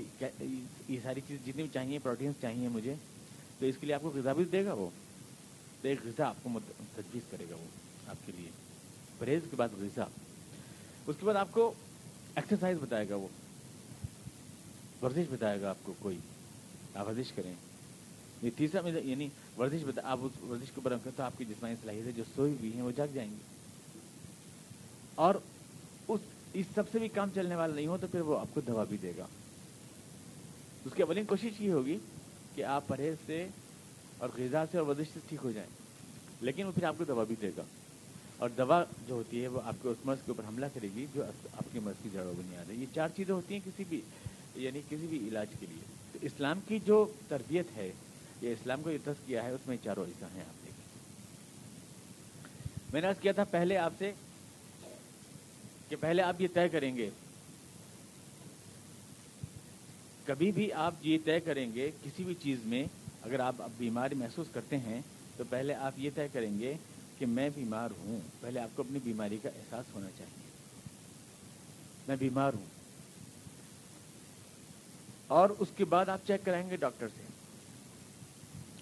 یہ ساری چیز جتنی بھی چاہیے پروٹینس چاہیے مجھے، تو اس کے لیے آپ کو غذا بھی دے گا وہ۔ تو ایک غذا آپ کو تجویز کرے گا وہ آپ کے لیے۔ پرہیز کے بعد غذا۔ اس کے بعد آپ کو ایکسرسائز بتائے گا وہ۔ ورزش بتائے گا آپ کو کوئی؟ آپ ورزش کریں۔ یہ تیسرا میں یعنی ورزش بتا آپ اس ورزش کے اوپر تو آپ کی جسمانی صلاحیتیں جو سوئی ہوئی ہیں وہ جاگ جائیں گی۔ اور اس اس سب سے بھی کام چلنے والا نہیں ہو تو پھر وہ آپ کو دوا بھی دے گا۔ اس کی اولین کوشش یہ ہوگی کہ آپ پرہیز سے اور غذا سے اور ورزش سے ٹھیک ہو جائیں۔ لیکن وہ پھر آپ کو دوا بھی دے گا۔ اور دوا جو ہوتی ہے وہ آپ کے اس مرض کے اوپر حملہ کرے گی جو آپ کی مرض کی جڑوں بنیاد ہے یہ چار چیزیں ہوتی ہیں کسی بھی یعنی کسی بھی علاج کے لیے۔ تو اسلام کی جو تربیت ہے، یہ اسلام کو یہ کیا ہے، اس میں چاروں ایسا ہیں آپ دیکھیں۔ میں نے عرض کیا تھا پہلے آپ سے کہ پہلے آپ یہ طے کریں گے۔ کبھی بھی آپ یہ طے کریں گے کسی بھی چیز میں، اگر آپ بیماری محسوس کرتے ہیں، تو پہلے آپ یہ طے کریں گے کہ میں بیمار ہوں۔ پہلے آپ کو اپنی بیماری کا احساس ہونا چاہیے۔ میں بیمار ہوں۔ اور اس کے بعد آپ چیک کرائیں گے ڈاکٹر سے۔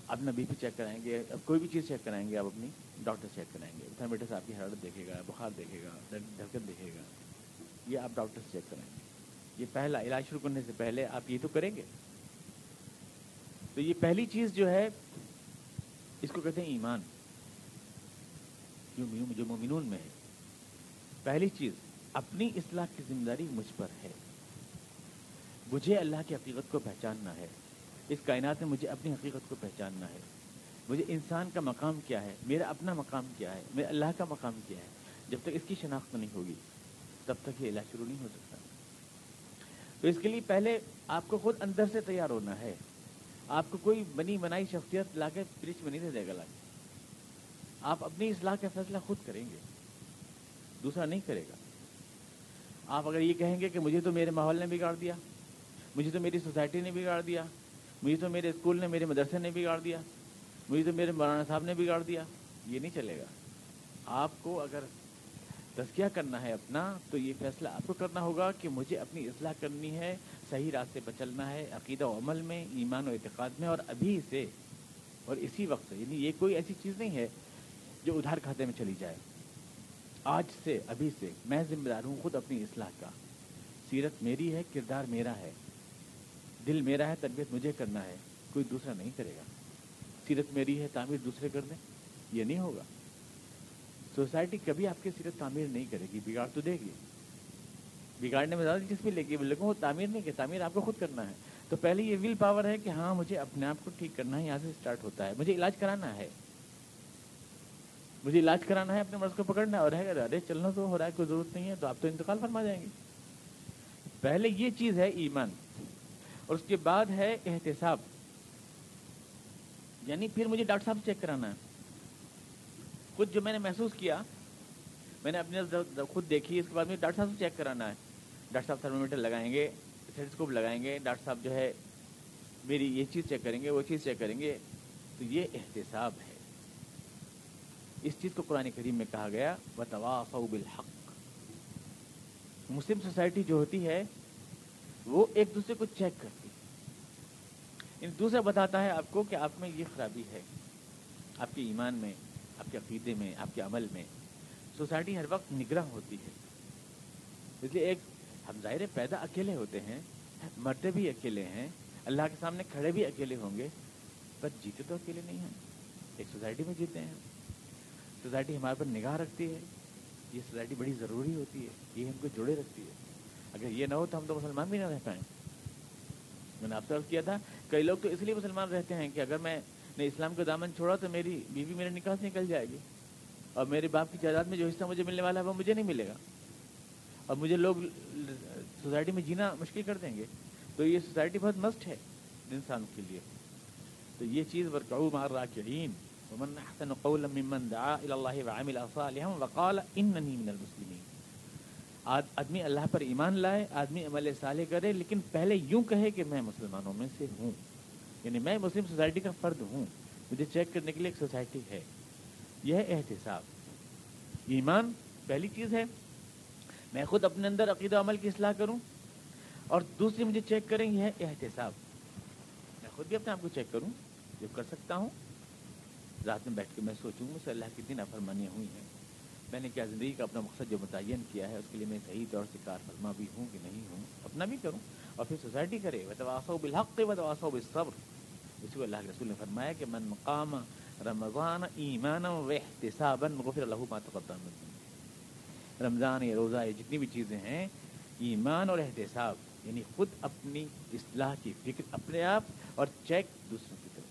اپنا بی پی چیک کرائیں گے، اب کوئی بھی چیز چیک کرائیں گے، آپ اپنی ڈاکٹر چیک کرائیں گے۔ تھرمیٹر سے آپ کی حرارت دیکھے گا، بخار دیکھے گا دھڑکن دیکھے گا۔ یہ آپ ڈاکٹر سے چیک کرائیں گے۔ یہ پہلا علاج شروع کرنے سے پہلے آپ یہ تو کریں گے۔ تو یہ پہلی چیز جو ہے، اس کو کہتے ہیں ایمان۔ جو مومنون میں ہے۔ پہلی چیز، اپنی اصلاح کی ذمہ داری مجھ پر ہے۔ مجھے اللہ کی حقیقت کو پہچاننا ہے۔ اس کائنات میں مجھے اپنی حقیقت کو پہچاننا ہے۔ مجھے انسان کا مقام کیا ہے؟ میرا اپنا مقام کیا ہے؟ میرا اللہ کا مقام کیا ہے؟ جب تک اس کی شناخت نہیں ہوگی، تب تک یہ علاج شروع نہیں ہو سکتا۔ تو اس کے لیے پہلے آپ کو خود اندر سے تیار ہونا ہے۔ آپ کو کوئی بنی بنائی شخصیت لا کے برچ میں نہیں دے دے گا لا کے آپ اپنی اصلاح کا فیصلہ خود کریں گے۔ دوسرا نہیں کرے گا۔ آپ اگر یہ کہیں گے کہ مجھے تو میرے ماحول نے بگاڑ دیا۔ مجھے تو میری سوسائٹی نے بگاڑ دیا۔ مجھے تو میرے اسکول نے، میرے مدرسے نے بگاڑ دیا۔ مجھے تو میرے مولانا صاحب نے بگاڑ دیا۔ یہ نہیں چلے گا۔ آپ کو اگر تزکیہ کرنا ہے اپنا، تو یہ فیصلہ آپ کو کرنا ہوگا کہ مجھے اپنی اصلاح کرنی ہے، صحیح راستے پر چلنا ہے، عقیدہ و عمل میں، ایمان و اعتقاد میں، اور ابھی سے، اور اسی وقت سے۔ یعنی یہ کوئی ایسی چیز نہیں ہے جو ادھار کھاتے میں چلی جائے۔ آج سے، ابھی سے، میں ذمہ دار ہوں خود اپنی اصلاح کا۔ سیرت میری ہے، کردار میرا ہے۔ دل میرا ہے، تربیت مجھے کرنا ہے، کوئی دوسرا نہیں کرے گا۔ سیرت میری ہے، تعمیر دوسرے کر دیں، یہ نہیں ہوگا۔ سوسائٹی کبھی آپ کی سیرت تعمیر نہیں کرے گی، بگاڑ تو دے گی۔ بگاڑنے میں زیادہ دلچسپی لے گی لیکن وہ تعمیر نہیں کہ تعمیر آپ کو خود کرنا ہے۔ تو پہلے یہ ول پاور ہے کہ ہاں مجھے اپنے آپ کو ٹھیک کرنا ہے، یہاں سے اسٹارٹ ہوتا ہے۔ مجھے علاج کرانا ہے۔ مجھے علاج کرانا ہے، اپنے مرض کو پکڑنا ہے اور ہے ارے، چلنا تو ہو رہا ہے، کوئی ضرورت نہیں ہے، تو آپ تو انتقال فرما جائیں گے۔ پہلے یہ چیز ہے ایمان۔ اور اس کے بعد ہے احتساب۔ یعنی پھر مجھے ڈاکٹر صاحب چیک کرانا ہے۔ خود جو میں نے محسوس کیا، میں نے اپنے خود دیکھی، اس کے بعد مجھے ڈاکٹر صاحب سے چیک کرانا ہے۔ ڈاکٹر صاحب تھرمومیٹر لگائیں گے اسٹیٹسکوپ لگائیں گے، ڈاکٹر صاحب جو ہے میری یہ چیز چیک کریں گے، وہ چیز چیک کریں گے۔ تو یہ احتساب ہے۔ اس چیز کو قرآن کریم میں کہا گیا بتوا بالحق۔ مسلم سوسائٹی جو ہوتی ہے وہ ایک دوسرے کو چیک کرتی ان دوسرا بتاتا ہے آپ کو کہ آپ میں یہ خرابی ہے۔ آپ کے ایمان میں، آپ کے عقیدے میں، آپ کے عمل میں سوسائٹی ہر وقت نگراں ہوتی ہے۔ اس لیے ایک ہم ظاہر پیدا اکیلے ہوتے ہیں، مرتے بھی اکیلے ہیں، اللہ کے سامنے کھڑے بھی اکیلے ہوں گے، پر جیتے تو اکیلے نہیں ہیں۔ ایک سوسائٹی میں جیتے ہیں۔ سوسائٹی ہمارے پر نگاہ رکھتی ہے۔ یہ سوسائٹی بڑی ضروری ہوتی ہے، یہ ہم کو جوڑے رکھتی ہے۔ اگر یہ نہ ہو تو ہم تو مسلمان بھی نہ رہ پائیں۔ میں نے آپ سے کیا تھا، کئی لوگ تو اس لیے مسلمان رہتے ہیں کہ اگر میں نے اسلام کا دامن چھوڑا تو میری بیوی میرے نکاح سے نکل جائے گی۔ اور میرے باپ کی جائیداد میں جو حصہ مجھے ملنے والا ہے وہ مجھے نہیں ملے گا۔ اور مجھے لوگ سوسائٹی میں جینا مشکل کر دیں گے۔ تو یہ سوسائٹی بہت مسٹ ہے انسان کے لیے۔ تو یہ چیز ورکعو مار راکعین ومن احسن قولا ممن دعا الى الله وعمل صالحا وقال انني من المسلمين۔ آدمی اللہ پر ایمان لائے، آدمی عمل صالح کرے، لیکن پہلے یوں کہے کہ میں مسلمانوں میں سے ہوں۔ یعنی میں مسلم سوسائٹی کا فرد ہوں۔ مجھے چیک کرنے کے لیے ایک سوسائٹی ہے۔ یہ احتساب۔ ایمان پہلی چیز ہے، میں خود اپنے اندر عقیدہ عمل کی اصلاح کروں۔ اور دوسری مجھے چیک کریں، یہ احتساب۔ میں خود بھی اپنے آپ کو چیک کروں جو کر سکتا ہوں، رات میں بیٹھ کے میں سوچوں، مجھ سے اللہ کی دن ہوئی ہیں۔ میں نے کیا زندگی کا اپنا مقصد جو متعین کیا ہے، اس کے لیے میں صحیح طور سے کار فرما بھی ہوں کہ نہیں ہوں، اپنا بھی کروں اور پھر سوسائٹی کرے۔ و بالحق و تواسو بالصبر کو اللہ کے رسول نے فرمایا کہ من مقام رمضان ایمان و احتسابا غفر له ما تقدم من رمضان یا روزہ یہ جتنی بھی چیزیں ہیں، ایمان اور احتساب یعنی خود اپنی اصلاح کی فکر اپنے آپ اور چیک دوسروں کی طرف۔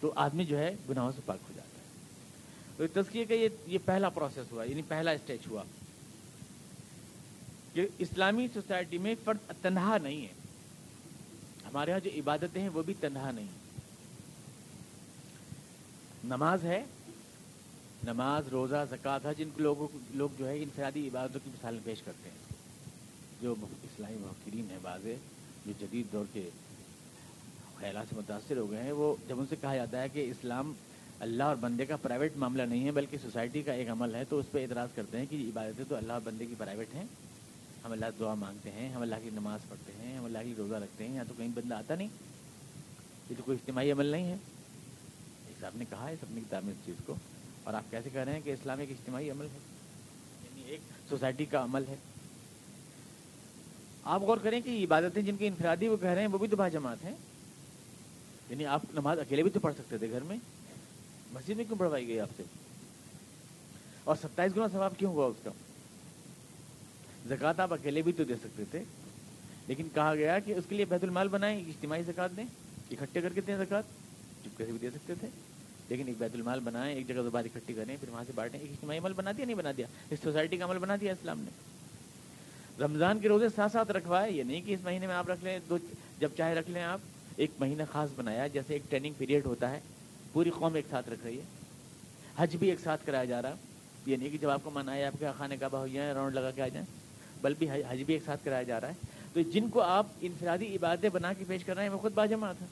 تو آدمی جو ہے، گناہوں سے پاک ہو جاتا ہے۔ تو کا یہ یہ پہلا پروسیس ہوا یعنی پہلا اسٹیج ہوا کہ اسلامی سوسائٹی میں فرد تنہا نہیں ہے۔ ہمارے یہاں جو عبادتیں ہیں وہ بھی تنہا نہیں۔ نماز ہے، نماز، روزہ، زکوٰۃ ہے جن لوگوں لوگ جو ہے انفرادی عبادتوں کی مثالیں پیش کرتے ہیں۔ جو اسلامی محکرین ہیں، واضح جو جدید دور کے خیالات سے متاثر ہو گئے ہیں، وہ جب ان سے کہا جاتا ہے کہ اسلام اللہ اور بندے کا پرائیویٹ معاملہ نہیں ہے، بلکہ سوسائٹی کا ایک عمل ہے۔ تو اس پہ اعتراض کرتے ہیں کہ عبادتیں تو اللہ اور بندے کی پرائیویٹ ہیں۔ ہم اللہ دعا مانگتے ہیں، ہم اللہ کی نماز پڑھتے ہیں، ہم اللہ کی روزہ رکھتے ہیں، یا تو کہیں بندہ آتا نہیں۔ یہ تو کوئی اجتماعی عمل نہیں ہے۔ ایک صاحب نے کہا ہے اپنی کتاب میں اس چیز کو۔ اور آپ کیسے کہہ رہے ہیں کہ اسلام ایک اجتماعی عمل ہے؟ یعنی ایک سوسائٹی کا عمل ہے۔ آپ غور کریں کہ عبادتیں جن کی انفرادی وہ کہہ رہے ہیں، وہ بھی تو با جماعت ہیں۔ یعنی آپ نماز اکیلے بھی تو پڑھ سکتے تھے گھر میں۔ مسجد میں کیوں پڑھوائی گئی آپ سے؟ اور ستائیس گنا ثواب کیوں ہوا اس کا؟ زکوٰۃ آپ اکیلے بھی تو دے سکتے تھے، لیکن کہا گیا کہ اس کے لیے بیت المال بنائیں، اجتماعی زکوٰۃ دیں، اکٹھے کر کے دیں زکوٰۃ چپکے سے بھی دے سکتے تھے، لیکن ایک بیت المال بنائیں، ایک جگہ دوبارہ اکٹھی کریں، پھر وہاں سے بانٹیں، ایک اجتماعی عمل بنا دیا، نہیں بنا دیا، اس سوسائٹی کا عمل بنا دیا اسلام نے۔ رمضان کے روزے ساتھ ساتھ رکھوائے، یہ نہیں کہ اس مہینے میں آپ رکھ لیں، دو، جب چاہے رکھ لیں آپ، ایک مہینہ خاص بنایا، جیسے ایک ٹریننگ پیریڈ ہوتا ہے پوری قوم ایک ساتھ رکھ رہی ہے۔ حج بھی ایک ساتھ کرایا جا رہا یہ نہیں کہ جب آپ کو من آئے آپ کے خانے کعبہ ہو جائیں، راؤنڈ لگا کے آ جائیں، بلکہ حج بھی ایک ساتھ کرایا جا رہا ہے۔ تو جن کو آپ انفرادی عبادتیں بنا کے پیش کر رہے ہیں، وہ خود باجماعت ہے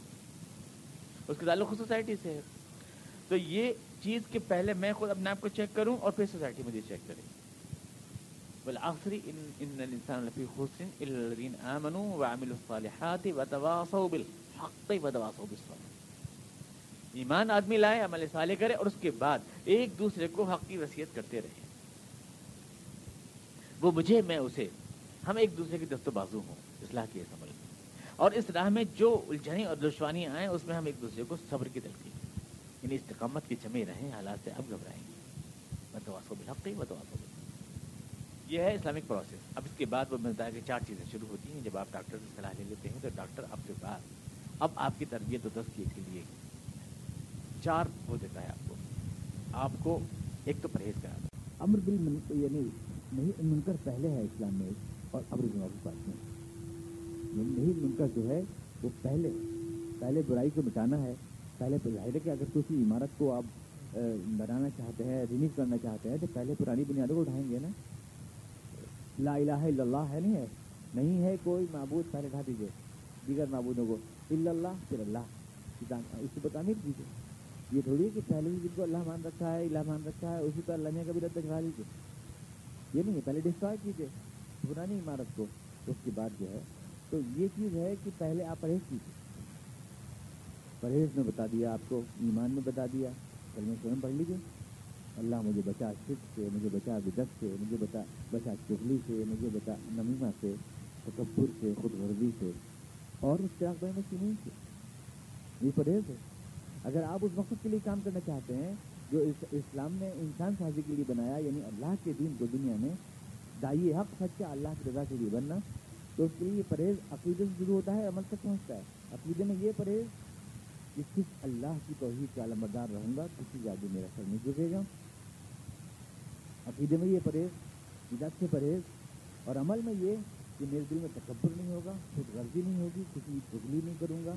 اس کے تعلق خود سوسائٹی سے ہے۔ تو یہ چیز کہ پہلے میں خود اپنے آپ کو چیک کروں اور پھر سوسائٹی مجھے چیک کرے۔ بالآخری ان الانسان لفی حسن الذين امنوا وعملوا الصالحات وتواصوا بالحق وتواصوا بالصبر۔ ایمان آدمی لائے، عمل صالح کرے اور اس کے بعد ایک دوسرے کو حق کی وصیت کرتے رہے۔ وہ مجھے، میں اسے، ہم ایک دوسرے کی دست و بازو ہوں، اصلاح کی اس عمل میں اور اس راہ میں جو الجھنیں اور دشوانیاں آئیں، اس میں ہم ایک دوسرے کو صبر کی تلقین یعنی استقامت کی جمے رہیں، حالات سے اب گھبرائیں۔ گے بتواسو بالحقی بتواسو بال یہ ہے اسلامک پروسیس اب اس کے بعد وہ ملتا ہے کہ چار چیزیں شروع ہوتی ہیں۔ جب آپ ڈاکٹر سے صلاح لے لیتے ہیں تو ڈاکٹر آپ کے بعد، اب آپ کی تربیت و تسکیت کے لیے چار ہو دیتا ہے آپ کو۔ آپ کو ایک تو پرہیز کرا امر بل یعنی نہیں منکر پہلے ہے اسلام میں اور امر بل پاس میں۔ یعنی نہیں، منکر جو ہے وہ پہلے پہلے برائی کو مٹانا ہے، پہلے ظاہر ہے کہ اگر کسی عمارت کو آپ بنانا چاہتے ہیں رینیو کرنا چاہتے ہیں، تو پہلے پرانی بنیادوں کو اٹھائیں گے نا۔ لا الہ الا اللہ ہے، نہیں ہے؟ نہیں ہے کوئی معبود، پہلے اٹھا دیجیے دیگر معبودوں کو۔ الا اللہ، پھر اللہ۔ اس کو تعمیر کیجیے یہ تھوڑی ہے کہ پہلے جن کو اللہ مان رکھا ہے اللہ مان رکھا ہے اسی پر اللہ نے کبھی رد کرا لیجیے یہ نہیں ہے پہلے ڈسٹرائے کیجیے پرانی عمارت کو اس کے بعد جو ہے تو یہ چیز ہے کہ پہلے آپ پرہیز کیجیے پرہیز میں بتا دیا آپ کو ایمان میں بتا دیا کل میں سوئم پڑھ لیجیے اللہ مجھے بچا شک سے مجھے بچا بدت سے مجھے بتا بچا چگلی سے مجھے بتا نمیمہ سے تکبر سے خود غرضی سے اور اس طرح میں سنیں سے یہ پرہیز ہے اگر آپ اس مقصد کے لیے کام کرنا چاہتے ہیں جو اسلام نے انسان سازی کے لیے بنایا یعنی اللہ کے دین کو دنیا میں دائی حق سچا اللہ کی رضا کے لیے بننا، تو اس کے لیے یہ پرہیز عقیدے سے شروع ہوتا ہے، عمل تک پہنچتا ہے۔ عقیدے میں یہ پرہیز کہ صرف اللہ کی توحید کا علمبردار رہوں گا، کسی زیادہ میرا سر نہیں جھکے گا۔ عقیدے میں یہ پرہیز بدت سے پرہیز، اور عمل میں یہ کہ میرے دل میں تکبر نہیں ہوگا، خود غرضی نہیں ہوگی، کسی چگلی نہیں کروں گا۔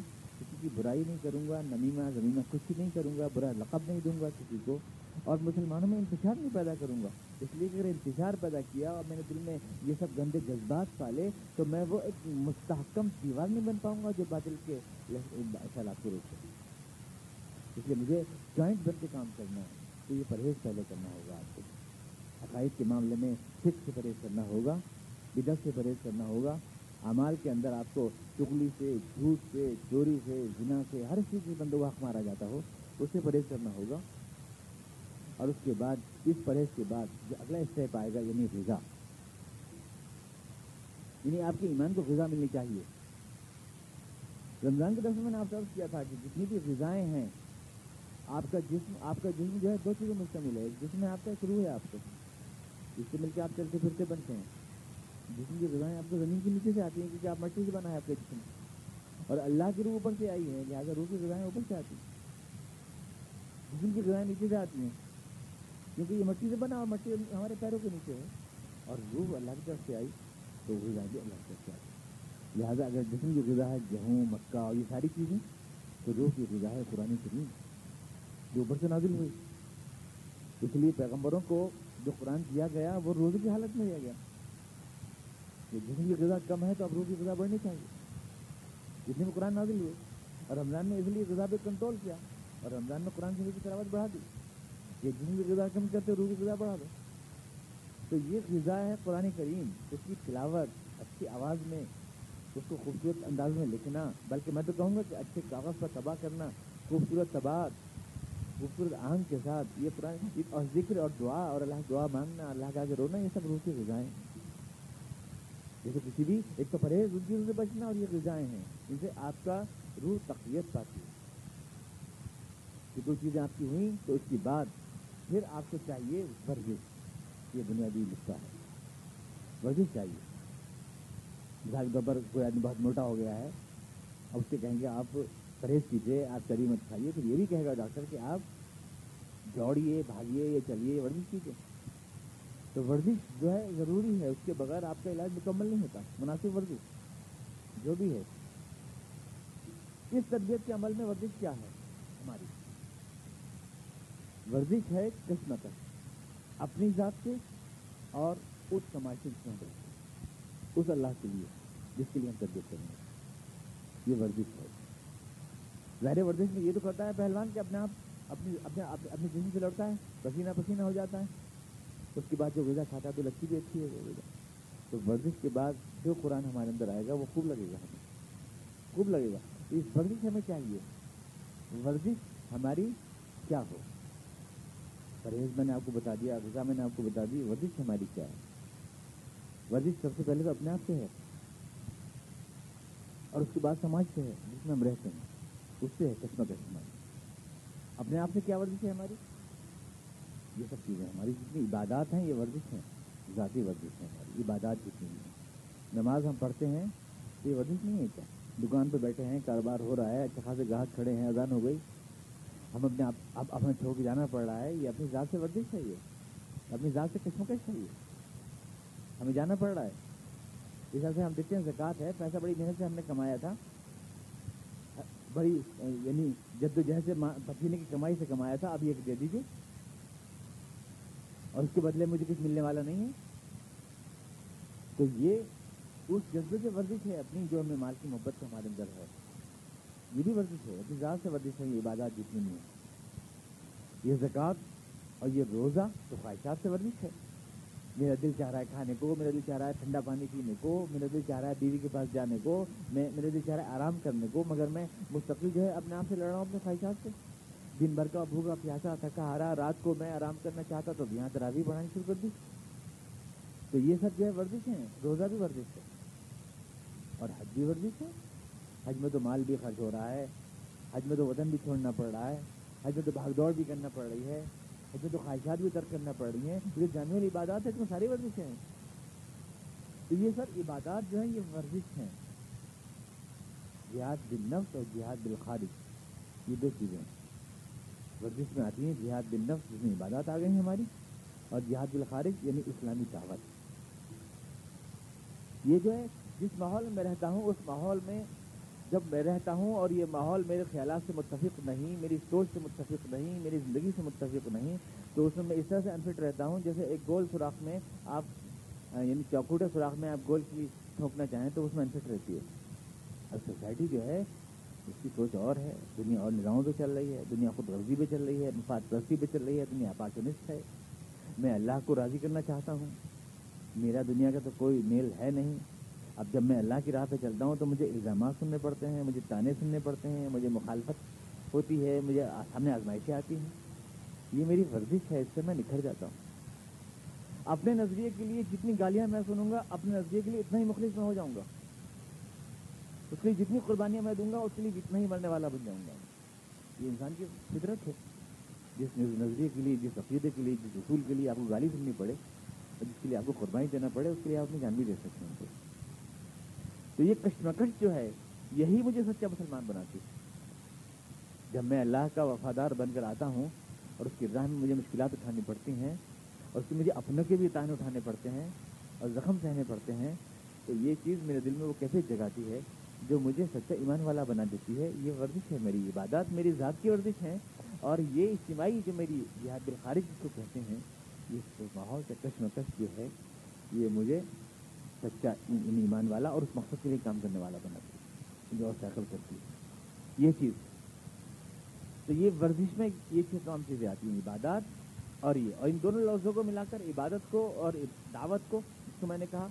کسی کی برائی نہیں کروں گا، نمیمہ، زمینہ کچھ نہیں کروں گا، برا لقب نہیں دوں گا کسی کو اور مسلمانوں میں انتشار نہیں پیدا کروں گا۔ اس لیے کہ اگر انتشار پیدا کیا اور میں نے دل میں یہ سب گندے جذبات پالے تو میں وہ ایک مستحکم دیوار نہیں بن پاؤں گا جو بادل کے سیلاب کو روک سکے۔ اس لیے مجھے جوائنٹ بن کے کام کرنا ہے۔ تو یہ پرہیز پہلے کرنا ہوگا آپ کو۔ عقائد کے معاملے میں فکر سے پرہیز کرنا ہوگا بدت سے پرہیز کرنا ہوگا۔ امال کے اندر آپ کو چگلی سے، جھوٹ سے چوری سے، زنا سے، ہر چیز میں بندو حق مارا جاتا ہو اس سے پرہیز کرنا ہوگا۔ اور اس کے بعد، اس پرہیز کے بعد جو اگلا اسٹیپ آئے گا یعنی غذا۔ یعنی آپ کے ایمان کو غذا ملنی چاہیے۔ رمضان کے دس میں نے آپ سے کیا تھا کہ جتنی بھی غذائیں ہیں، آپ کا جسم، آپ کا جسم جو ہے، دو چیزوں مشتمل ہے۔ جسم میں آپ کا ایک روح ہے آپ کو جس سے مل کے آپ چلتے پھرتے بنتے ہیں۔ جسم کی غذائیں آپ کو زمین کے نیچے سے آتی ہیں، کیونکہ آپ مٹی سے بنا ہے آپ کا جسم اور اللہ کی روح اوپر سے آئی ہے لہٰذا روح کی غذائیں اوپر سے آتی ہیں۔ جسم کی غذائیں نیچے سے آتی ہیں، کیونکہ یہ مٹی سے بنا اور مٹی ہمارے پیروں کے نیچے ہے۔ اور روح اللہ کی طرف سے آئی، تو غذا بھی اللہ کی طرف سے آئی لہٰذا اگر جسم کی غذا ہے، گیہوں مکہ اور یہ ساری چیزیں، تو روح کی غذا ہے قرآن کریم، جو اوپر سے نازل ہوئی۔ اس لیے پیغمبروں کو جو قرآن دیا گیا، وہ روزے کی حالت میں دیا گیا۔ جسم کی غذا کم ہے تو اب روز کی غذا بڑھنی چاہیے۔ جتنے میں قرآن نازل ہوئے اور رمضان نے اس لیے غذا پہ کنٹرول کیا، اور رمضان میں قرآن شریف کی تلاوت بڑھا دی۔ کہ جسم کی غذا کم کرتے روح کی غذا بڑھا دو۔ تو یہ غذا ہے قرآن کریم، اس کی تلاوت اچھی آواز میں، اس کو خوبصورت انداز میں لکھنا۔ بلکہ میں تو کہوں گا کہ اچھے کاغذ پر تباہ کرنا، خوبصورت تباہ، خوبصورت آہنگ کے ساتھ، یہ پرانی اور ذکر اور دعا، اور اللہ دعا مانگنا، اللہ کا آگے رونا، یہ سب روح کی غذائیں جیسے کسی بھی ایک تو پرہیز ان چیزوں سے بچنا اور یہ غذائیں ہیں، ان سے آپ کا روح تقویت پاتی ہے۔ کہ دو چیزیں آپ کی ہوئیں تو اس کے بعد پھر آپ کو چاہیے ورزش، یہ بنیادی نقطہ ہے۔ ورزش چاہیے۔ مثال کے طور پر کوئی آدمی بہت موٹا ہو گیا ہے، اب اس سے کہیں گے آپ پرہیز کیجیے آپ کری مت کھائیے تو یہ بھی کہے گا ڈاکٹر کہ آپ دوڑیے بھاگیے یا چلیے، ورزش کیجیے تو ورزش جو ہے ضروری ہے، اس کے بغیر آپ کا علاج مکمل نہیں ہوتا، مناسب ورزش، جو بھی ہے۔ اس تربیت کے عمل میں ورزش کیا ہے؟ ہماری۔ ورزش ہے قسمت، اپنی ذات سے اور اس سماجی اس اللہ کے لیے، جس کے لیے ہم تربیت کریں گے یہ ورزش ہے۔ ظاہر ورزش میں یہ تو کرتا ہے پہلوان کہ اپنے آپ، اپنی، اپنے اپنے جسم سے لڑتا ہے، پسینہ پسینہ ہو جاتا ہے۔ اس کے بعد جو غذا کھاتا ہے تو لگتی بھی اچھی ہے، وہ غذا۔ تو ورزش کے بعد جو قرآن ہمارے اندر آئے گا، وہ خوب لگے گا ہمیں۔ خوب لگے گا۔ اس ورزش ہمیں چاہیے۔ ورزش ہماری کیا ہو؟ پرہیز میں نے آپ کو بتا دیا، غذا میں نے آپ کو بتا دی، ورزش ہماری کیا ہے؟ ورزش سب سے پہلے تو اپنے آپ سے ہے۔ اور اس کے بعد سماج سے ہے، جس میں ہم رہتے ہیں۔ اس سے ہے کشمہ ہماری اپنے آپ سے کیا ورزش ہے ہماری؟ یہ سب چیزیں ہماری جتنی عبادات ہیں، یہ ورزش ہیں، ذاتی ورزش ہیں ہماری، عبادات جتنی ہیں۔ نماز ہم پڑھتے ہیں، تو یہ ورزش نہیں ہے کیا؟ دکان پہ بیٹھے ہیں، کاروبار ہو رہا ہے اچھا خاصے گاہک کھڑے ہیں، اذان ہو گئی۔ ہم اپنے آپ، اب اپنے چھوڑ کے جانا پڑ رہا ہے، یہ اپنی ذات سے ورزش ہے یہ۔ اپنی ذات سے کشمکش ہے یہ؟ ہمیں جانا پڑ رہا ہے۔ اس طرح سے ہم دیکھتے ہیں زکوٰۃ ہے، پیسہ بڑی محنت سے ہم نے کمایا تھا۔ بڑی یعنی جد و جہد سے پسینے کی کمائی سے کمایا تھا، اب یہ دے دیجیے اور اس کے بدلے مجھے کچھ ملنے والا نہیں ہے۔ تو یہ اس جذبے سے ورزش ہے، اپنی جو ہمیں مال کی محبت کا ہمارے اندر ہے۔ یہ بھی ورزش ہے، اپنی ذات سے ورزش ہے، یہ عبادات جتنی نہیں ہے یہ زکوٰۃ اور یہ روزہ تو خواہشات سے ورزش ہے۔ میرا دل چاہ رہا ہے کھانے کو، میرا دل چاہ رہا ہے ٹھنڈا پانی پینے کو، میرا دل چاہ رہا ہے بیوی کے پاس جانے کو، میں، میرا دل چاہ رہا ہے آرام کرنے کو، مگر میں مستقل جو ہے اپنے آپ سے لڑ رہا ہوں اپنے خواہشات سے۔ دن بھر کا بھوکا پیاسا، تھکا ہارا رات کو میں آرام کرنا چاہتا تو یہاں تراوی بڑھانی شروع کر دی۔ تو یہ سب جو ہے ورزش ہیں، روزہ بھی ورزش ہے۔ اور حج بھی ورزش ہے۔ حج میں تو مال بھی خرچ ہو رہا ہے۔ حج میں تو وطن بھی چھوڑنا پڑ رہا ہے۔ حج میں تو بھاگ دوڑ بھی کرنا پڑ رہی ہے۔ اس میں تو خواہشات بھی ترک کرنا پڑ رہی ہیں۔ یہ جاننے والی عبادات ہے اس میں ساری ورزشیں ہیں۔ تو یہ سب عبادات جو ہیں، یہ ورزش ہیں۔ جہاد بن نفس اور جہاد بالخارج یہ دو چیزیں ورزش میں آتی ہیں جہاد بن نفس جس میں عبادات آ گئی ہیں ہماری، اور جہاد بالخارج یعنی اسلامی دعوت۔ یہ جو ہے، جس ماحول میں رہتا ہوں، اس ماحول میں جب میں رہتا ہوں اور یہ ماحول میرے خیالات سے متفق نہیں، میری سوچ سے متفق نہیں، میری زندگی سے متفق نہیں، تو اس میں میں اس طرح سے انفٹ رہتا ہوں، جیسے ایک گول سوراخ میں آپ یعنی چوکوٹے سوراخ میں آپ گول کی ٹھونکنا چاہیں تو اس میں انفٹ رہتی ہے۔ اور سوسائٹی جو ہے اس کی سوچ اور ہے۔ دنیا اور نظاموں پہ چل رہی ہے، دنیا خود غرضی پہ چل رہی ہے مفاد پرستی پہ چل رہی ہے، دنیا اپارچونسٹ ہے۔ میں اللہ کو راضی کرنا چاہتا ہوں۔ میرا دنیا کا تو کوئی میل ہے نہیں۔ اب جب میں اللہ کی راہ پہ چلتا ہوں تو مجھے الزامات سننے پڑتے ہیں، مجھے تانے سننے پڑتے ہیں، مجھے مخالفت ہوتی ہے، مجھے سامنے آزمائشیں آتی ہیں۔ یہ میری ورزش ہے، اس سے میں نکھر جاتا ہوں۔ اپنے نظریے کے لیے جتنی گالیاں میں سنوں گا، اپنے نظریے کے لیے اتنا ہی مخلص میں ہو جاؤں گا۔ اس کے لیے جتنی قربانیاں میں دوں گا، اس کے لیے جتنا ہی مرنے والا بن جاؤں گا۔ یہ انسان کی فطرت ہے۔ جس نظریے کے لیے، جس عقیدے کے لیے، جس اصول کے لیے آپ کو گالی سننی پڑے، اور جس کے لیے آپ کو قربانی دینا پڑے، اس کے لیے آپ اپنی جان بھی دے سکتے ہیں۔ تو یہ کشمکش جو ہے، یہی مجھے سچا مسلمان بناتی ہے۔ جب میں اللہ کا وفادار بن کر آتا ہوں، اور اس کی راہ میں مجھے مشکلات اٹھانی پڑتی ہیں، اور اس کی مجھے اپنوں کے بھی تانے اٹھانے پڑتے ہیں، اور زخم سہنے پڑتے ہیں، تو یہ چیز میرے دل میں وہ کیسے جگاتی ہے جو مجھے سچا ایمان والا بنا دیتی ہے، یہ ورزش ہے میری عبادات میری ذات کی ورزش ہیں، اور یہ اجتماعی جو میری جہاد بالخارج جس کو کہتے ہیں، یہ ماحول کا کشمکش جو ہے، یہ مجھے سچا ایمان والا اور اس مقصد کے لیے کام کرنے والا بناتی ہے جو اور سائیکل کرتی ہے۔ یہ چیز۔ تو یہ ورزش میں یہ چیز تمام چیزیں آتی ہیں، عبادات اور یہ۔ اور ان دونوں لفظوں کو ملا کر عبادت کو اور دعوت کو اس کو میں نے کہا،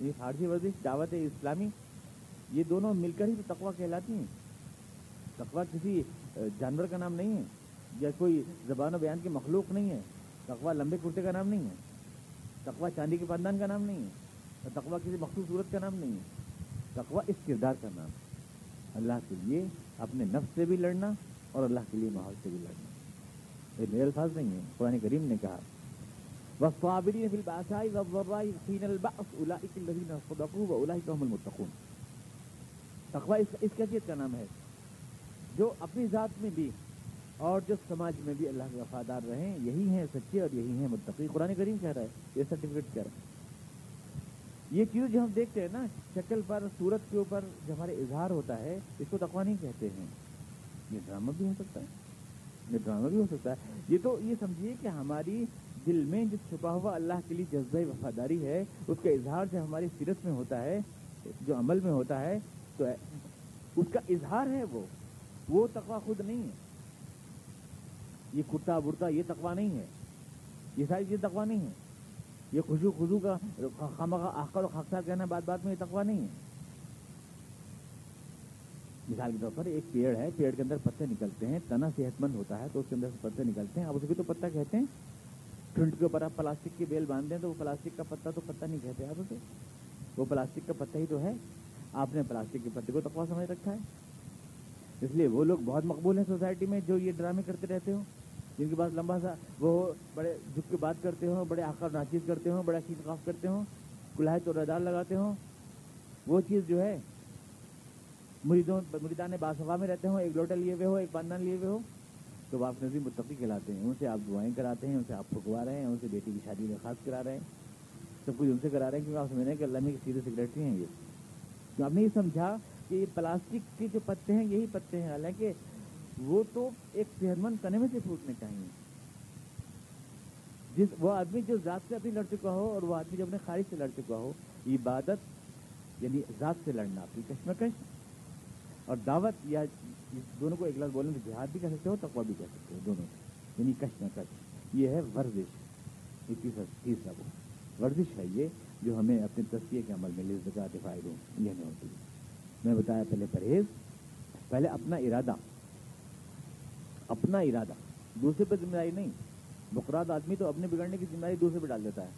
یہ فارسی ورزش، دعوت اسلامی یہ دونوں مل کر ہی تو تقوا کہلاتی ہیں۔ تقوا کسی جانور کا نام نہیں ہے، یا کوئی زبان و بیان کی مخلوق نہیں ہے۔ تقوا لمبے کرتے کا نام نہیں ہے۔ تقوا چاندی کے پاندان کا نام نہیں ہے۔ اور تقوا کسی مخصوص صورت کا نام نہیں ہے۔ تقوا اس کردار کا نام ہے۔ اللہ کے لیے اپنے نفس سے بھی لڑنا اور اللہ کے لیے ماحول سے بھی لڑنا۔ یہ میرے الفاظ نہیں ہے قرآن کریم نے کہا۔ تقوا اس کیفیت کا نام ہے۔ جو اپنی ذات میں بھی اور جو سماج میں بھی اللہ کے وفادار رہیں، یہی ہیں سچے اور یہی ہیں متقی۔ قرآن کریم کہہ رہا ہے، یہ سرٹیفکیٹ کہہ رہا ہے۔ یہ چیز جو ہم دیکھتے ہیں نا، شکل پر، صورت کے اوپر جو ہمارے اظہار ہوتا ہے، اس کو تقوا نہیں کہتے ہیں۔ یہ ڈرامہ بھی ہو سکتا ہے۔ یہ ڈرامہ بھی ہو سکتا ہے۔ یہ تو یہ سمجھیے کہ ہماری دل میں جو چھپا ہوا اللہ کے لیے جذبہ وفاداری ہے، اس کا اظہار جو ہماری سیرت میں ہوتا ہے، جو عمل میں ہوتا ہے تو اس کا اظہار ہے وہ۔ وہ تقوا خود نہیں ہے۔ یہ کرتا برتا، یہ تقوا نہیں ہے۔ یہ ساری چیز تقوا نہیں ہے یہ خوشو خزو کا آخر و خاکسار کہنا بات بات میں یہ تقوا نہیں ہے۔ مثال کے طور پر ایک پیڑ ہے، پیڑ کے اندر پتے نکلتے ہیں، تنا صحت مند ہوتا ہے تو اس کے اندر سے پتے نکلتے ہیں۔ اب اسے بھی تو پتا کہتے ہیں۔ ٹھنڈ کے اوپر آپ پلاسٹک کی بیل باندھ دیں تو وہ پلاسٹک کا پتا تو پتا نہیں کہتے آپ اسے۔ وہ پلاسٹک کا پتا ہی تو ہے۔ آپ نے پلاسٹک کے پتے کو تقوا سمجھ رکھا ہے۔ اس لیے وہ لوگ بہت مقبول ہیں سوسائٹی میں جو یہ ڈرامے کرتے رہتے ہوں۔ جن کے پاس لمبا سا وہ بڑے جھک کے بات کرتے ہوں، بڑے آکر ناچیز کرتے ہوں، بڑا کھینچ خاف کرتے ہوں کلاہ تو ردار لگاتے ہوں۔ وہ چیز جو ہے، مریدوں مریدان باسفا میں رہتے ہوں، ایک لوٹا لیے ہوئے ہو ایک پاندان لیے ہوئے ہو تو آپ نظیم متقی کھلاتے ہیں، ان سے آپ دعائیں کراتے ہیں، ان سے آپ پھکوا رہے ہیں، ان سے بیٹی کی شادی میں خاص کرا رہے ہیں۔ سب کچھ ان سے کرا رہے ہیں کیونکہ آپ سمجھ رہے ہیں کہ اللہ میں سیدھے سیکرٹری ہیں یہ۔ تو آپ نے یہ سمجھا کہ یہ پلاسٹک کے جو پتے ہیں، یہی پتے ہیں۔ حالانکہ وہ تو ایک صحت مند تنے میں سے پھوٹنے چاہیے جس، وہ آدمی جو ذات سے اپنی لڑ چکا ہو اور وہ آدمی جو اپنے خارج سے لڑ چکا ہو، عبادت یعنی ذات سے لڑنا، اپنی کشمکش اور دعوت یا دونوں کو ایک لفظ بولیں تو جہاد بھی کہہ سکتے ہو تقوا بھی کہہ سکتے ہو، دونوں۔ یعنی کشمکش۔ یہ ہے ورزش۔ یہ تیسرا تیسرا وہ۔ ورزش ہے یہ۔ جو ہمیں اپنے تصویر کے عمل میں لذکات فائدوں یہ نہیں ہوتی۔ میں بتایا پہلے پرہیز، پہلے اپنا ارادہ اپنا ارادہ، دوسرے پہ ذمہ داری نہیں۔ بکراد آدمی تو اپنے بگڑنے کی ذمہ داری دوسرے پہ ڈال دیتا ہے۔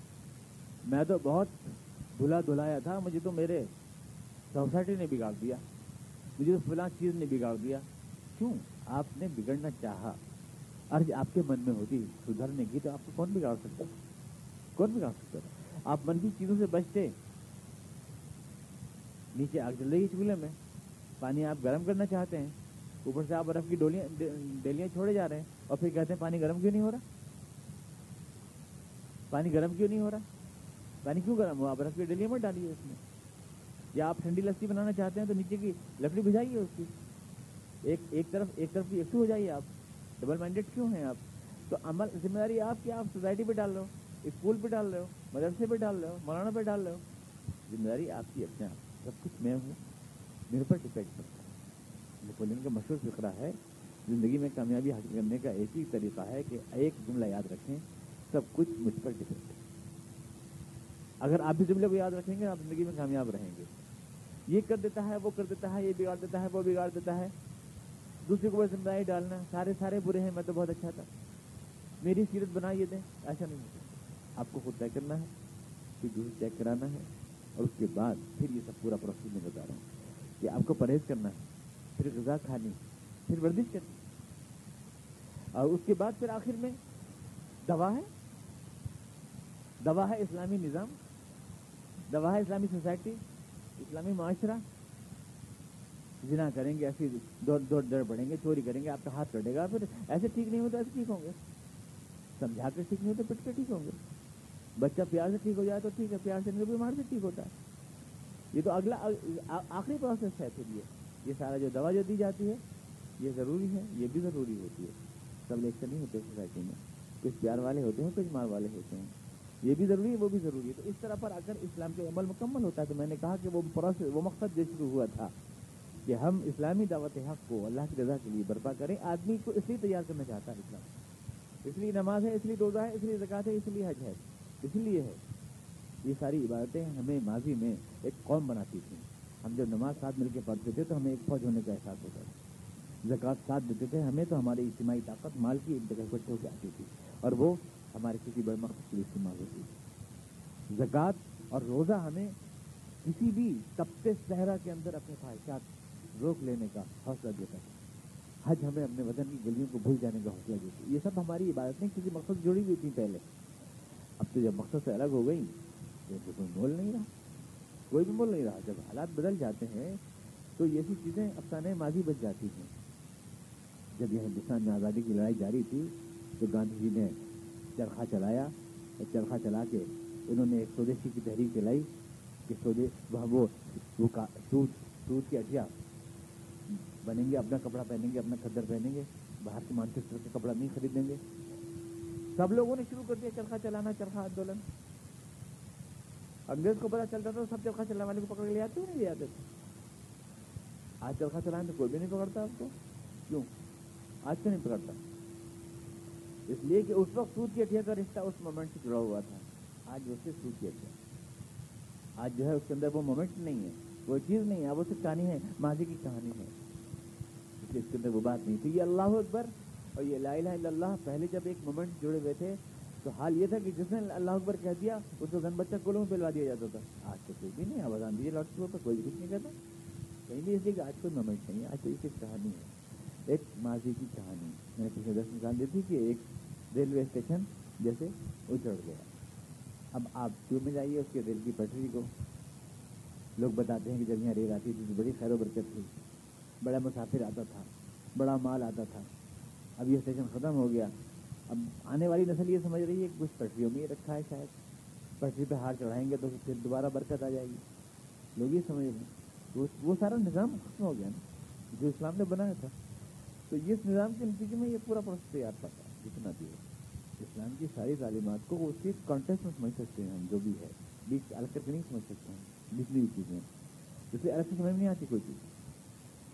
میں تو بہت دھلا دھلایا تھا، مجھے تو میرے سوسائٹی نے بگاڑ دیا، مجھے تو فلاں چیز نے بگاڑ دیا۔ کیوں؟ آپ نے بگڑنا چاہا۔ ارج آپ کے من میں ہوتی، سدھرنے کی تو آپ کو کون بگاڑ سکتا؟ کون بگاڑ سکتا تھا؟ آپ منفی چیزوں سے بچتے نیچے آگ چل رہی ہے چولہے میں۔ پانی آپ گرم کرنا چاہتے ہیں۔ اوپر سے آپ برف کی ڈولیاں ڈیلیاں چھوڑے جا رہے ہیں۔ اور پھر کہتے ہیں پانی گرم کیوں نہیں ہو رہا؟ پانی گرم کیوں نہیں ہو رہا؟ پانی کیوں گرم ہوا برف کی ڈیلیاں مت ڈالیے اس میں۔ یا آپ ٹھنڈی لسی بنانا چاہتے ہیں تو نیچے کی لکڑی بھجائیے اس کی۔ ایک ایک طرف ایک طرف کی ایک ہو جائیے آپ۔ ڈبل مائنڈیڈ کیوں ہیں آپ؟ تو عمل ذمہ داری آپ کی، آپ سوسائٹی پہ ڈال رہے ہو، اسکول پہ ڈال رہے ہو۔ مدرسے پہ ڈال رہے ہو مولانا پہ ڈال رہے ہو ذمہ داری آپ کی اپنے آپ سب کچھ میں ہوں، میرے پر ڈپینڈ کرتا ہے نیپولین کا مشہور فکرہ ہے، زندگی میں کامیابی حاصل کرنے کا ایک ہی طریقہ ہے کہ ایک جملہ یاد رکھیں، سب کچھ مجھ پر ڈپینڈ ہے۔ اگر آپ بھی جملے کو یاد رکھیں گے، آپ زندگی میں کامیاب رہیں گے۔ یہ کر دیتا ہے، وہ کر دیتا ہے، یہ بگاڑ دیتا ہے، وہ بگاڑ دیتا ہے۔ دوسرے کو ذمہ داری ڈالنا سارے سارے برے ہیں، میں تو بہت اچھا تھا۔ میری سیرت بنائیے دیں، ایسا نہیں ہوتا۔ آپ کو خود طے کرنا ہے، پھر دوسرے چیک کرانا ہے، اور اس کے بعد پھر یہ سب پورا پروسیس میں بتا رہا ہوں کہ آپ کو پرہیز کرنا ہے، پھر غذا کھانی، پھر ورزش کرنی۔ اور اس کے بعد پھر آخر میں دوا ہے۔ دوا ہے اسلامی نظام، دوا ہے اسلامی سوسائٹی، اسلامی معاشرہ۔ جنا کریں گے ایسے دوڑ دوڑ دوڑ پڑیں گے، چوری کریں گے، آپ کا ہاتھ کٹے گا، پھر ایسے ٹھیک نہیں ہوتا، ایسے ٹھیک ہوں گے۔ سمجھا کر ٹھیک نہیں ہوتے پٹ کے ٹھیک ہوں گے۔ بچہ پیار سے ٹھیک ہو جائے تو ٹھیک ہے، پیار سے بیمار سے ٹھیک ہوتا ہے۔ یہ تو اگلا، آخری پروسیس ہے پھر یہ۔ یہ سارا جو دوا جو دی جاتی ہے، یہ ضروری ہے، یہ بھی ضروری ہوتی ہے۔ سب لیکچر نہیں ہوتے سوسائٹی میں۔ کچھ پیار والے ہوتے ہیں، کچھ مار والے ہوتے ہیں۔ یہ بھی ضروری ہے، وہ بھی ضروری ہے۔ تو اس طرح پر اگر اسلام کے عمل مکمل ہوتا ہے تو میں نے کہا کہ وہ پروسیس وہ مقصد جو شروع ہوا تھا کہ ہم اسلامی دعوت حق کو اللہ کی رضا کے لیے برپا کریں، آدمی کو اس لیے تیار کرنا چاہتا ہے اسلام۔ اس لیے نماز ہے، اس لیے روزہ ہے، اس لیے زکات ہے، اس لیے حج ہے۔ اس لیے ہے۔ یہ ساری عبادتیں ہمیں ماضی میں ایک قوم بناتی تھیں۔ ہم جب نماز ساتھ مل کے پڑھتے تھے تو ہمیں ایک فوج ہونے کا احساس ہوتا تھا۔ زکوٰۃ ساتھ دیتے تھے، ہمیں تو ہماری اجتماعی طاقت مال کی ایک جگہ اکٹھے ہو کے آتی تھی اور وہ ہمارے کسی بڑے مقصد کے لیے استعمال ہوتی تھی۔ زکوٰۃ اور روزہ ہمیں کسی بھی تبتے صحرا کے اندر اپنے خواہشات روک لینے کا حوصلہ دیتا ہے حج ہمیں اپنے وطن کی گلیوں کو بھول جانے کا حوصلہ دیتی۔ یہ سب ہماری عبادتیں کسی مقصد جڑی ہوئی تھیں پہلے۔ اب تو جب مقصد سے الگ ہو گئی تو کوئی مول نہیں رہا کوئی بھی مول نہیں رہا جب حالات بدل جاتے ہیں تو یہ ایسی چیزیں افسانے ماضی بچ جاتی ہیں جب یہ ہندوستان میں آزادی کی لڑائی جاری تھی تو گاندھی جی نے چرخا چلایا اور چرخا چلا کے انہوں نے ایک سودیشی کی تحریک چلائی کہ سودے وہ سوٹ سوٹ کی اٹیا بنیں گے اپنا کپڑا پہنیں گے اپنا کدر پہنیں گے باہر کے مانچسٹر کا کپڑا نہیں خریدیں گے سب لوگوں نے شروع کر دیا چرخا چلانا چرخا آندولن۔ انگریز کو پتا چلتا تھا سب چرخا چلانے والے کو پکڑ کے لے آتے نہیں لے آتے تھے آج چرخا چلانے تو کوئی بھی نہیں پکڑتا آپ کو۔ کیوں؟ آج تو نہیں پکڑتا۔ اس لیے کہ اس وقت سود کی اٹھیا کا رشتہ اس مومنٹ سے جڑا ہوا تھا۔ آج اس سے سود کی اٹھیا آج جو ہے اس کے اندر وہ مومنٹ نہیں ہے۔ وہ چیز نہیں ہے وہ صرف کہانی ہے، ماضی کی کہانی ہے۔ اس لیے اس کے اندر وہ بات نہیں تھی۔ یہ اللہ اکبر اور یہ لا الہ الا اللہ، پہلے جب ایک مومنٹ جڑے ہوئے تھے، تو حال یہ تھا کہ جس نے اللہ اکبر کہہ دیا، اس کو گن بچہ کولوں میں پلوا دیا جاتا تھا۔ آج تو کوئی بھی نہیں، آواز آن دیجیے لاؤڈ اسپیکر پر کوئی بھی کچھ نہیں کہتا۔ کہیں بھی اس لیے کہ آج کوئی مومنٹ نہیں ہے، آج تو ایک کہانی ہے۔ ایک ماضی کی کہانی۔ میں نے پچھلے دس نکال دی تھی کہ ایک ریلوے اسٹیشن جیسے اچڑ گیا۔ اب آپ کیوں میں جائیے اس کے ریل کی پٹری کو؟ لوگ بتاتے ہیں کہ جب یہاں ریل آتی تھی تو بڑی خیر و برکت تھی۔ بڑا مسافر آتا تھا، بڑا مال آتا تھا۔ اب یہ اسٹیشن ختم ہو گیا۔ اب آنے والی نسل یہ سمجھ رہی ہے کہ کچھ پٹریوں میں یہ رکھا ہے شاید۔ پٹری پہ ہار چڑھائیں گے تو پھر دوبارہ برکت آ جائے گی۔ لوگ یہ سمجھ رہے ہیں۔ وہ سارا نظام ختم ہو گیا نا، جو اسلام نے بنایا تھا۔ تو اس نظام کے نتیجے میں یہ پورا پروسیس تیار پڑتا ہے جتنا بھی ہے اسلام کی ساری تعلیمات کو اس کے کانٹیکٹ میں سمجھ سکتے ہیں ہم، جو بھی ہے۔ بیچ الگ کر کے نہیں سمجھ سکتے ہیں جتنی بھی چیزیں۔ اس لیے الگ سے سمجھ نہیں آتی کوئی چیز۔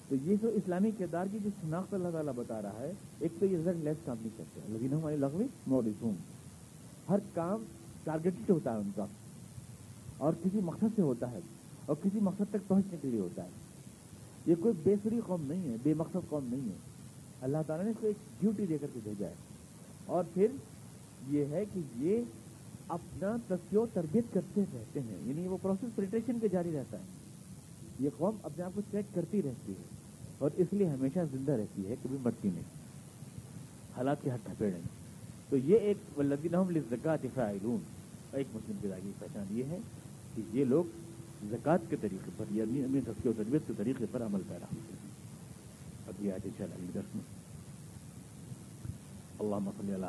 تو یہ جو اسلامی کردار کی جو شناخت اللہ تعالیٰ بتا رہا ہے، ایک تو یہ رزلٹ لیس کام نہیں کرتے۔ لیکن ہماری لغوی مورزوم ہر کام ٹارگیٹڈ ہوتا ہے ان کا۔ اور کسی مقصد سے ہوتا ہے، اور کسی مقصد تک پہنچنے کے لیے ہوتا ہے۔ یہ کوئی بے سری قوم نہیں ہے، بے مقصد قوم نہیں ہے۔ اللہ تعالیٰ نے اس کو ایک ڈیوٹی دے کر کے بھیجا ہے۔ اور پھر یہ ہے کہ یہ اپنا و تربیت کرتے رہتے ہیں۔ یعنی وہ پروسیس پریٹیشن کے جاری رہتا ہے۔ یہ قوم اپنے آپ کو چیک کرتی رہتی ہے۔ اور اس لیے ہمیشہ زندہ رہتی ہے کبھی مرتی نہیں حالات کے ہاتھ تھپیڑے میں۔ تو یہ ایک ولدین زکات فائلون ایک مسلم کے کی پہچان یہ ہے کہ یہ لوگ زکوٰۃ کے طریقے پر یعنی اپنی و تربیت کے طریقے پر عمل پیرا ہوتے ہیں۔ اب یہ آج چلا درس میں۔ اللہ مسلی اللہ